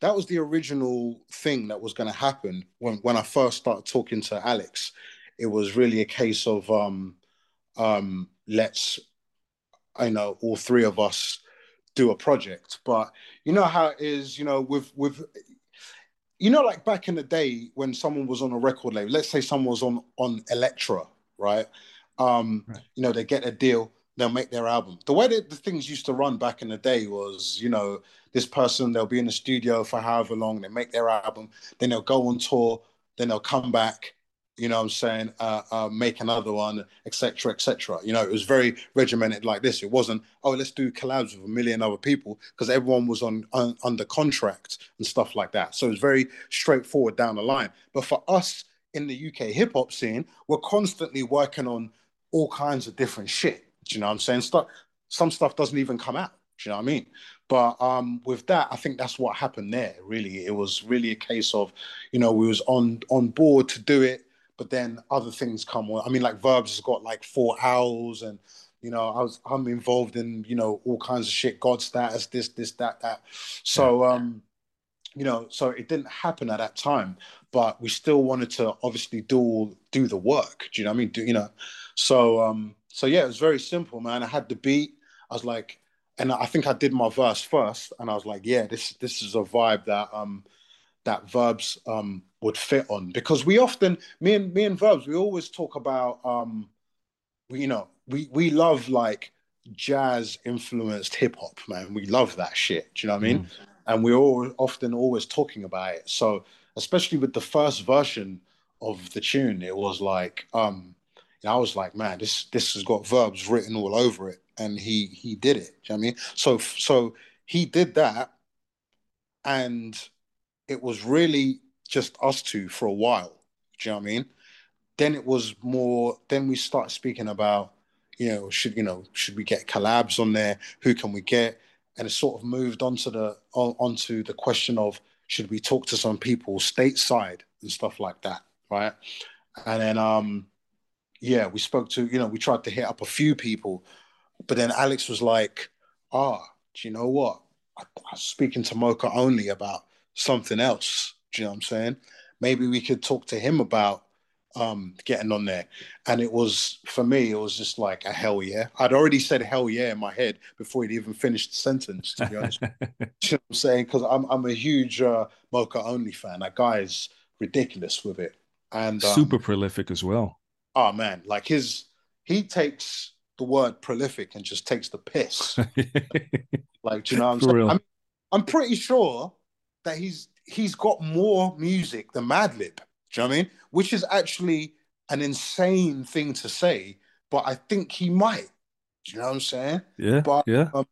that was the original thing that was going to happen when when I first started talking to Alex. It was really a case of um, um, let's, I know, all three of us do a project. But you know how it is, you know, with with you know, like back in the day when someone was on a record label, let's say someone was on on Elektra, right? Um, you know, they get a deal, they'll make their album. The way that the things used to run back in the day was, you know, this person they'll be in the studio for however long, they make their album, then they'll go on tour, then they'll come back, you know what I'm saying, uh, uh, make another one, etc., etc. You know, it was very regimented like this. It wasn't, oh, let's do collabs with a million other people because everyone was on, on under contract and stuff like that. So it was very straightforward down the line. But for us in the UK hip hop scene, we're constantly working on all kinds of different shit. Do you know what I'm saying? Stuff, some stuff doesn't even come out. Do you know what I mean? But um, with that, I think that's what happened there. Really, it was really a case of, you know, we was on on board to do it, but then other things come on. I mean, like Verbs has got like four owls and You know, I was I'm involved in you know all kinds of shit, God status, this, this, that, that. So um, you know, so it didn't happen at that time, but we still wanted to obviously do do the work. Do you know what I mean? Do you know? So um, so yeah, it was very simple, man. I had the beat. I was like, and I think I did my verse first, and I was like, yeah, this this is a vibe that um that verbs um would fit on. Because we often me and me and verbs we always talk about um we, you know we we love like jazz influenced hip hop man. We love that shit. Do you know what I mean? And we're all often always talking about it. So especially with the first version of the tune it was like um I was like man this this has got verbs written all over it and he he did it you know I mean so so he did that and it was really just us two for a while. Do you know what I mean? Then it was more. Then we started speaking about, you know, should you know, should we get collabs on there? Who can we get? And it sort of moved onto the on, onto the question of should we talk to some people stateside and stuff like that, right? And then um, yeah, we spoke to you know we tried to hit up a few people, but then Alex was like, ah, do you know what? I, I was speaking to Moka Only about something else. Do you know what I'm saying? Maybe we could talk to him about um, getting on there. And it was for me, it was just like a hell yeah. I'd already said hell yeah in my head before he'd even finished the sentence. To be honest, <laughs> you know what I'm saying because I'm I'm a huge uh, Moka Only fan. That guy is ridiculous with it, and um, super prolific as well. Oh man, like his he takes the word prolific and just takes the piss. <laughs> like, do you know what I'm For saying? real. I'm, I'm pretty sure that he's he's got more music than Madlib. Do you know what I mean? Which is actually an insane thing to say, but I think he might. Do you know what I'm saying? Yeah, But yeah. um,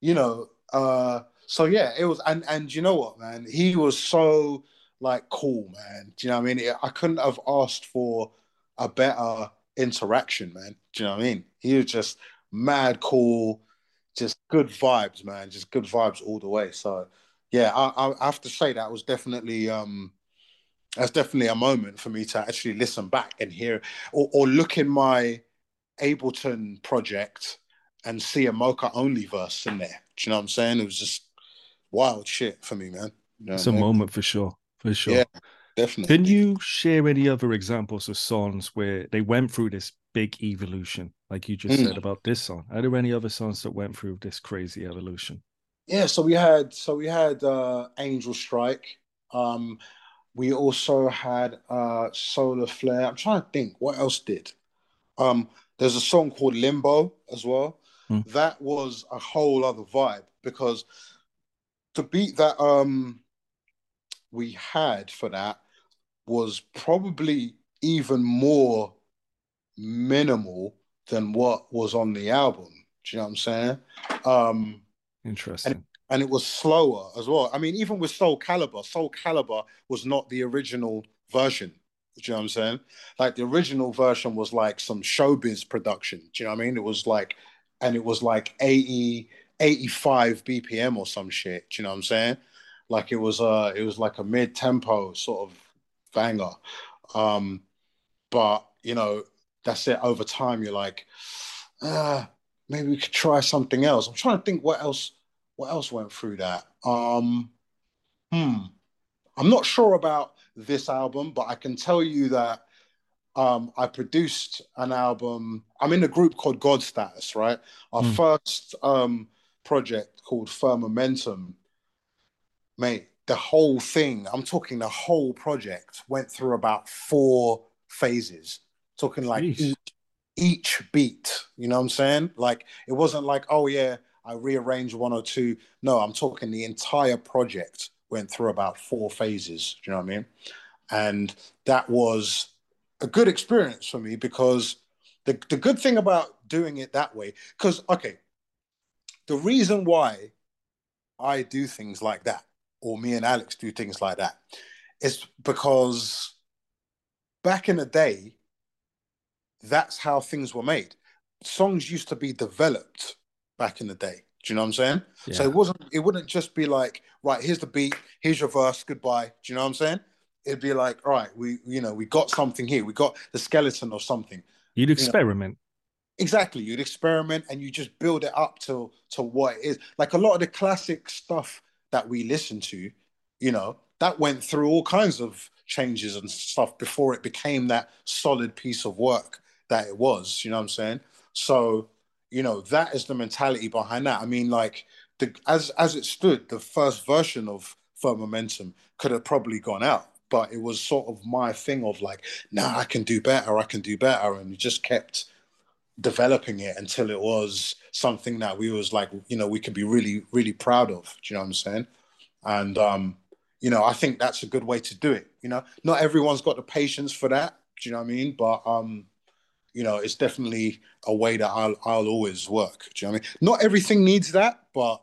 you know, uh, so yeah, it was, and and you know what, man, he was so like cool, man. Do you know what I mean? I couldn't have asked for a better interaction, man. Do you know what I mean? He was just mad cool, just good vibes, man. Just good vibes all the way. So yeah, I, I have to say that was definitely um that's definitely a moment for me to actually listen back and hear or, or look in my Ableton project and see a Moka Only verse in there. Do you know what I'm saying? It was just wild shit for me, man. You know It's a I mean? moment for sure. For sure. Yeah, definitely. Can you share any other examples of songs where they went through this big evolution, like you just Mm. said about this song? Are there any other songs that went through this crazy evolution? Yeah, so we had so we had uh Angel Strike. Um we also had uh Solar Flare. I'm trying to think what else did. Um there's a song called Limbo as well. Hmm. That was a whole other vibe because the beat that um we had for that was probably even more minimal than what was on the album. Do you know what I'm saying? Um Interesting. and it was slower as well. I mean, even with Soul Calibur, Soul Calibur was not the original version. Do you know what I'm saying? Like the original version was like some showbiz production. Do you know what I mean? It was like, and it was like 80, 85 BPM or some shit. Do you know what I'm saying? Like it was a it was like a mid tempo sort of banger. Um, but you know, that's it. Over time, you're like, ah, maybe we could try something else. I'm trying to think what else what else went through that. Um hmm. I'm not sure about this album, but I can tell you that um I produced an album. I'm in a group called God Status, right? Our Hmm. first um project called Firmamentum, mate, the whole thing, I'm talking the whole project went through about four phases. Talking like each each beat. You know what I'm saying? Like it wasn't like, oh yeah, I rearranged one or two. No, I'm talking the entire project went through about four phases. Do you know what I mean? And that was a good experience for me because the, the good thing about doing it that way, because okay, the reason why I do things like that, or me and Alex do things like that, is because back in the day, that's how things were made. Songs used to be developed back in the day. Do you know what I'm saying? So it wasn't. It wouldn't just be like, right, here's the beat, here's your verse, goodbye. Do you know what I'm saying? It'd be like, all right, we, you know, we got something here. We got the skeleton or something. You'd experiment. exactly you'd experiment and you just build it up to to what it is. Like a lot of the classic stuff that we listen to, you know, that went through all kinds of changes and stuff before it became that solid piece of work that it was. You know what I'm saying? So, you know, that is the mentality behind that. I mean, like the as as it stood, the first version of Firmamentum could have probably gone out, but it was sort of my thing of like, nah, I can do better, I can do better, and it just kept developing it until it was something that we was like, you know, we could be really, really proud of. Do you know what I'm saying? And um, you know, I think that's a good way to do it. You know, not everyone's got the patience for that. Do you know what I mean? But um, you know, it's definitely a way that I'll I'll always work. Do you know what I mean? Not everything needs that, but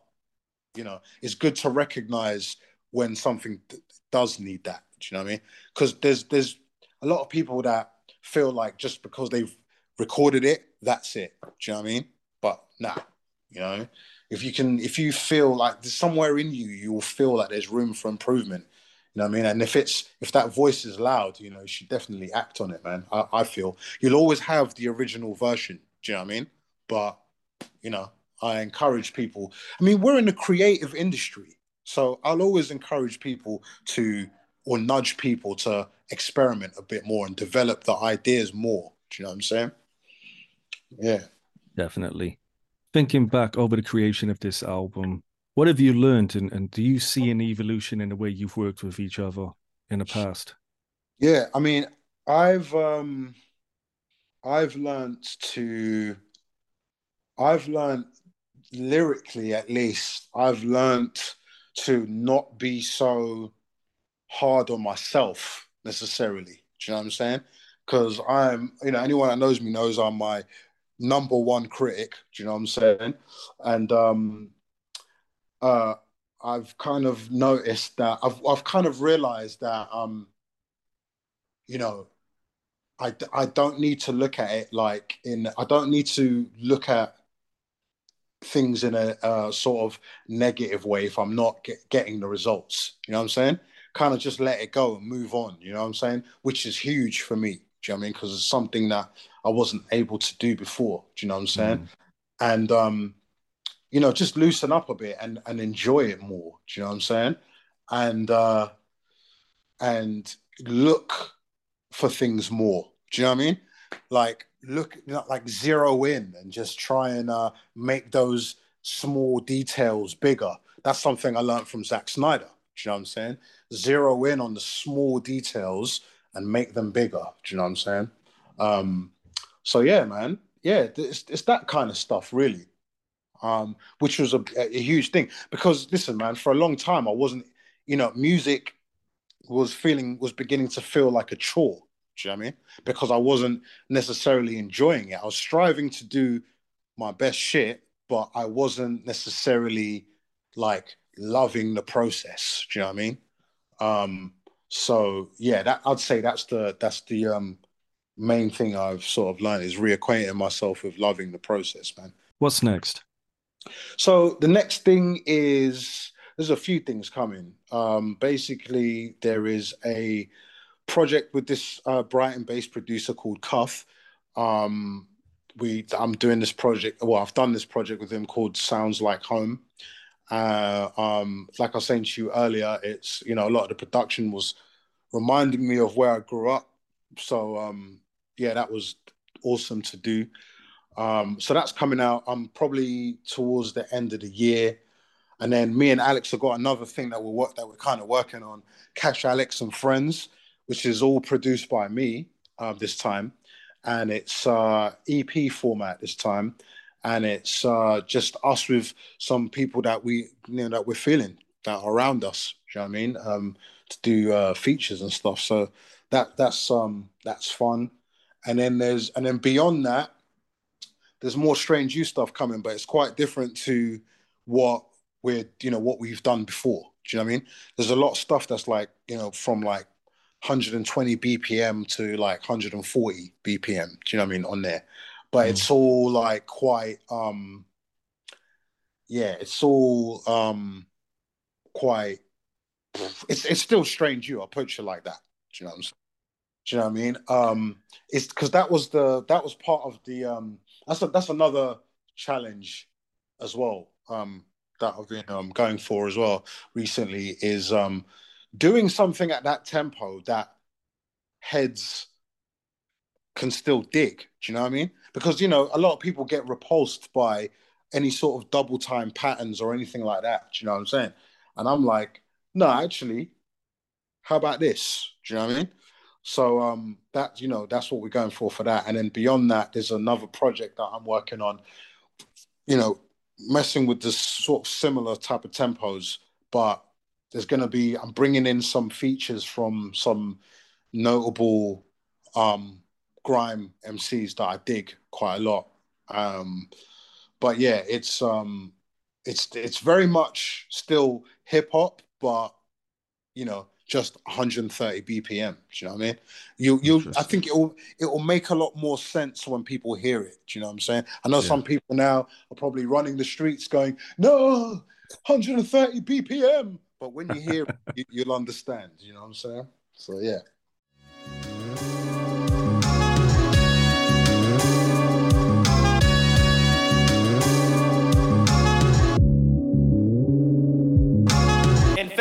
you know, it's good to recognize when something d- does need that. Do you know what I mean? Because there's there's a lot of people that feel like just because they've recorded it, that's it. Do you know what I mean? But nah, you know, if you can, if you feel like there's somewhere in you, you will feel like there's room for improvement. You know what I mean? And if it's if that voice is loud, you know, you should definitely act on it, man. I, I feel you'll always have the original version. Do you know what I mean? But you know, I encourage people. I mean, we're in a creative industry, so I'll always encourage people to or nudge people to experiment a bit more and develop the ideas more. Do you know what I'm saying? Yeah. Definitely. Thinking back over the creation of this album, what have you learned and, and do you see an evolution in the way you've worked with each other in the past? Yeah, I mean, I've um I've learned to I've learned lyrically at least, I've learned to not be so hard on myself necessarily. Do you know what I'm saying? Because I'm, you know, anyone that knows me knows I'm my number one critic. Do you know what I'm saying? And um, uh, I've kind of noticed that I've I've kind of realized that um, you know, I I don't need to look at it like in I don't need to look at things in a, a sort of negative way if I'm not get, getting the results. You know what I'm saying? Kind of just let it go and move on. You know what I'm saying? Which is huge for me. Do you know what I mean? Because it's something that I wasn't able to do before. Do you know what I'm saying? Mm. And um, you know, just loosen up a bit and and enjoy it more. Do you know what I'm saying? And uh, and look for things more. Do you know what I mean? Like look, like zero in and just try and uh, make those small details bigger. That's something I learned from Zack Snyder. Do you know what I'm saying? Zero in on the small details and make them bigger. Do you know what I'm saying? Um, so yeah, man, yeah, it's, it's that kind of stuff, really. Um, which was a, a huge thing because listen, man, for a long time I wasn't, you know, music was feeling was beginning to feel like a chore. Do you know what I mean? Because I wasn't necessarily enjoying it. I was striving to do my best shit, but I wasn't necessarily like loving the process. Do you know what I mean? Um, so yeah, that I'd say that's the that's the um main thing I've sort of learned is reacquainting myself with loving the process, man. What's next? So the next thing is there's a few things coming. Um, basically, there is a project with this uh, Brighton-based producer called Cuff. Um, we I'm doing this project. Well, I've done this project with him called Sounds Like Home. Uh, um, like I was saying to you earlier, it's you know a lot of the production was reminding me of where I grew up. So um, yeah, that was awesome to do. Um, so that's coming out. I'm probably towards the end of the year, and then me and Alex have got another thing that we work that we're kind of working on. Cash Alex and Friends which is all produced by me uh, this time, and it's uh, EP format this time, and it's uh, just us with some people that we you know that we're feeling that are around us. you know what I mean? Um, to do uh, features and stuff. So that that's um that's fun, and then there's and then beyond that, there's more Strange U stuff coming, but it's quite different to what we're you know what we've done before. Do you know what I mean? There's a lot of stuff that's like you know from like 120 BPM to like 140 BPM. Do you know what I mean? On there. But mm. it's all like quite um yeah, it's all um quite it's it's still Strange U, I'll put you like that. Do you know what I'm saying? Do you know what I mean? Um it's because that was the that was part of the um that's a, that's another challenge as well. Um, that I've been um, going for as well recently is um, doing something at that tempo that heads can still dig. Do you know what I mean? Because you know a lot of people get repulsed by any sort of double time patterns or anything like that. Do you know what I'm saying? And I'm like, no, actually, how about this? Do you know what I mean? So um, that you know that's what we're going for for that. And then beyond that, there's another project that I'm working on. You know, messing with this sort of similar type of tempos, but there's going to be I'm bringing in some features from some notable um, grime MCs that I dig quite a lot. Um, but yeah, it's um, it's it's very much still hip hop, but you know, just 130 BPM. Do you know what I mean? You you I think it will it will make a lot more sense when people hear it. Do you know what I'm saying? I know Yeah. some people now are probably running the streets going, no, 130 BPM. But when you hear it, <laughs> you, you'll understand. You know what I'm saying? So yeah.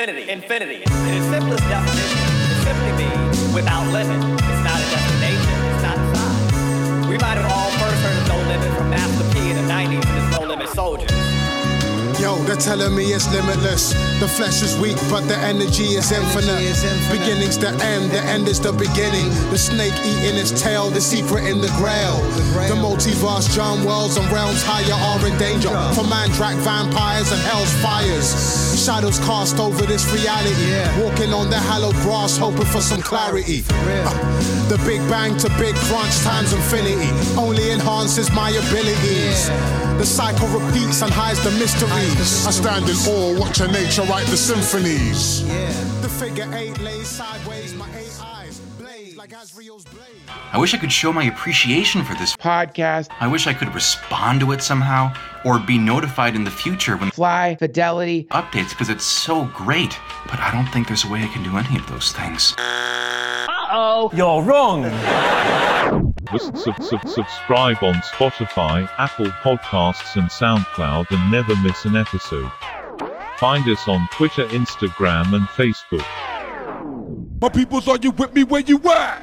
Infinity. Infinity. In its simplest definition, it simply means without limit. It's not a destination. It's not a sign. We might have all first heard of No Limit from Master P in the 90s and his No Limit Soldiers. Yo, they're telling me it's limitless. The flesh is weak, but the energy is infinite. Beginning's the end, the end is the beginning. The snake eating its tail, the secret in the grail. The multiverse, John Wells, and realms higher are in danger. For Mandrakk vampires and hell's fires. Shadows cast over this reality. Walking on the hallowed grass, hoping for some clarity. Uh, the big bang to big crunch times infinity only enhances my abilities. The cycle repeats and hides the mysteries. I stand in awe, watching nature write the symphonies. The figure eight lays sideways, my eight eyes blaze like Azrael's blade. I wish I could show my appreciation for this podcast. I wish I could respond to it somehow or be notified in the future when Fly Fidelity updates because it's so great. But I don't think there's a way I can do any of those things. Uh-oh. You're wrong. Sub- sub- sub- subscribe on Spotify, Apple Podcasts, and SoundCloud and never miss an episode. Find us on Twitter, Instagram, and Facebook. My peoples, are you with me where you at?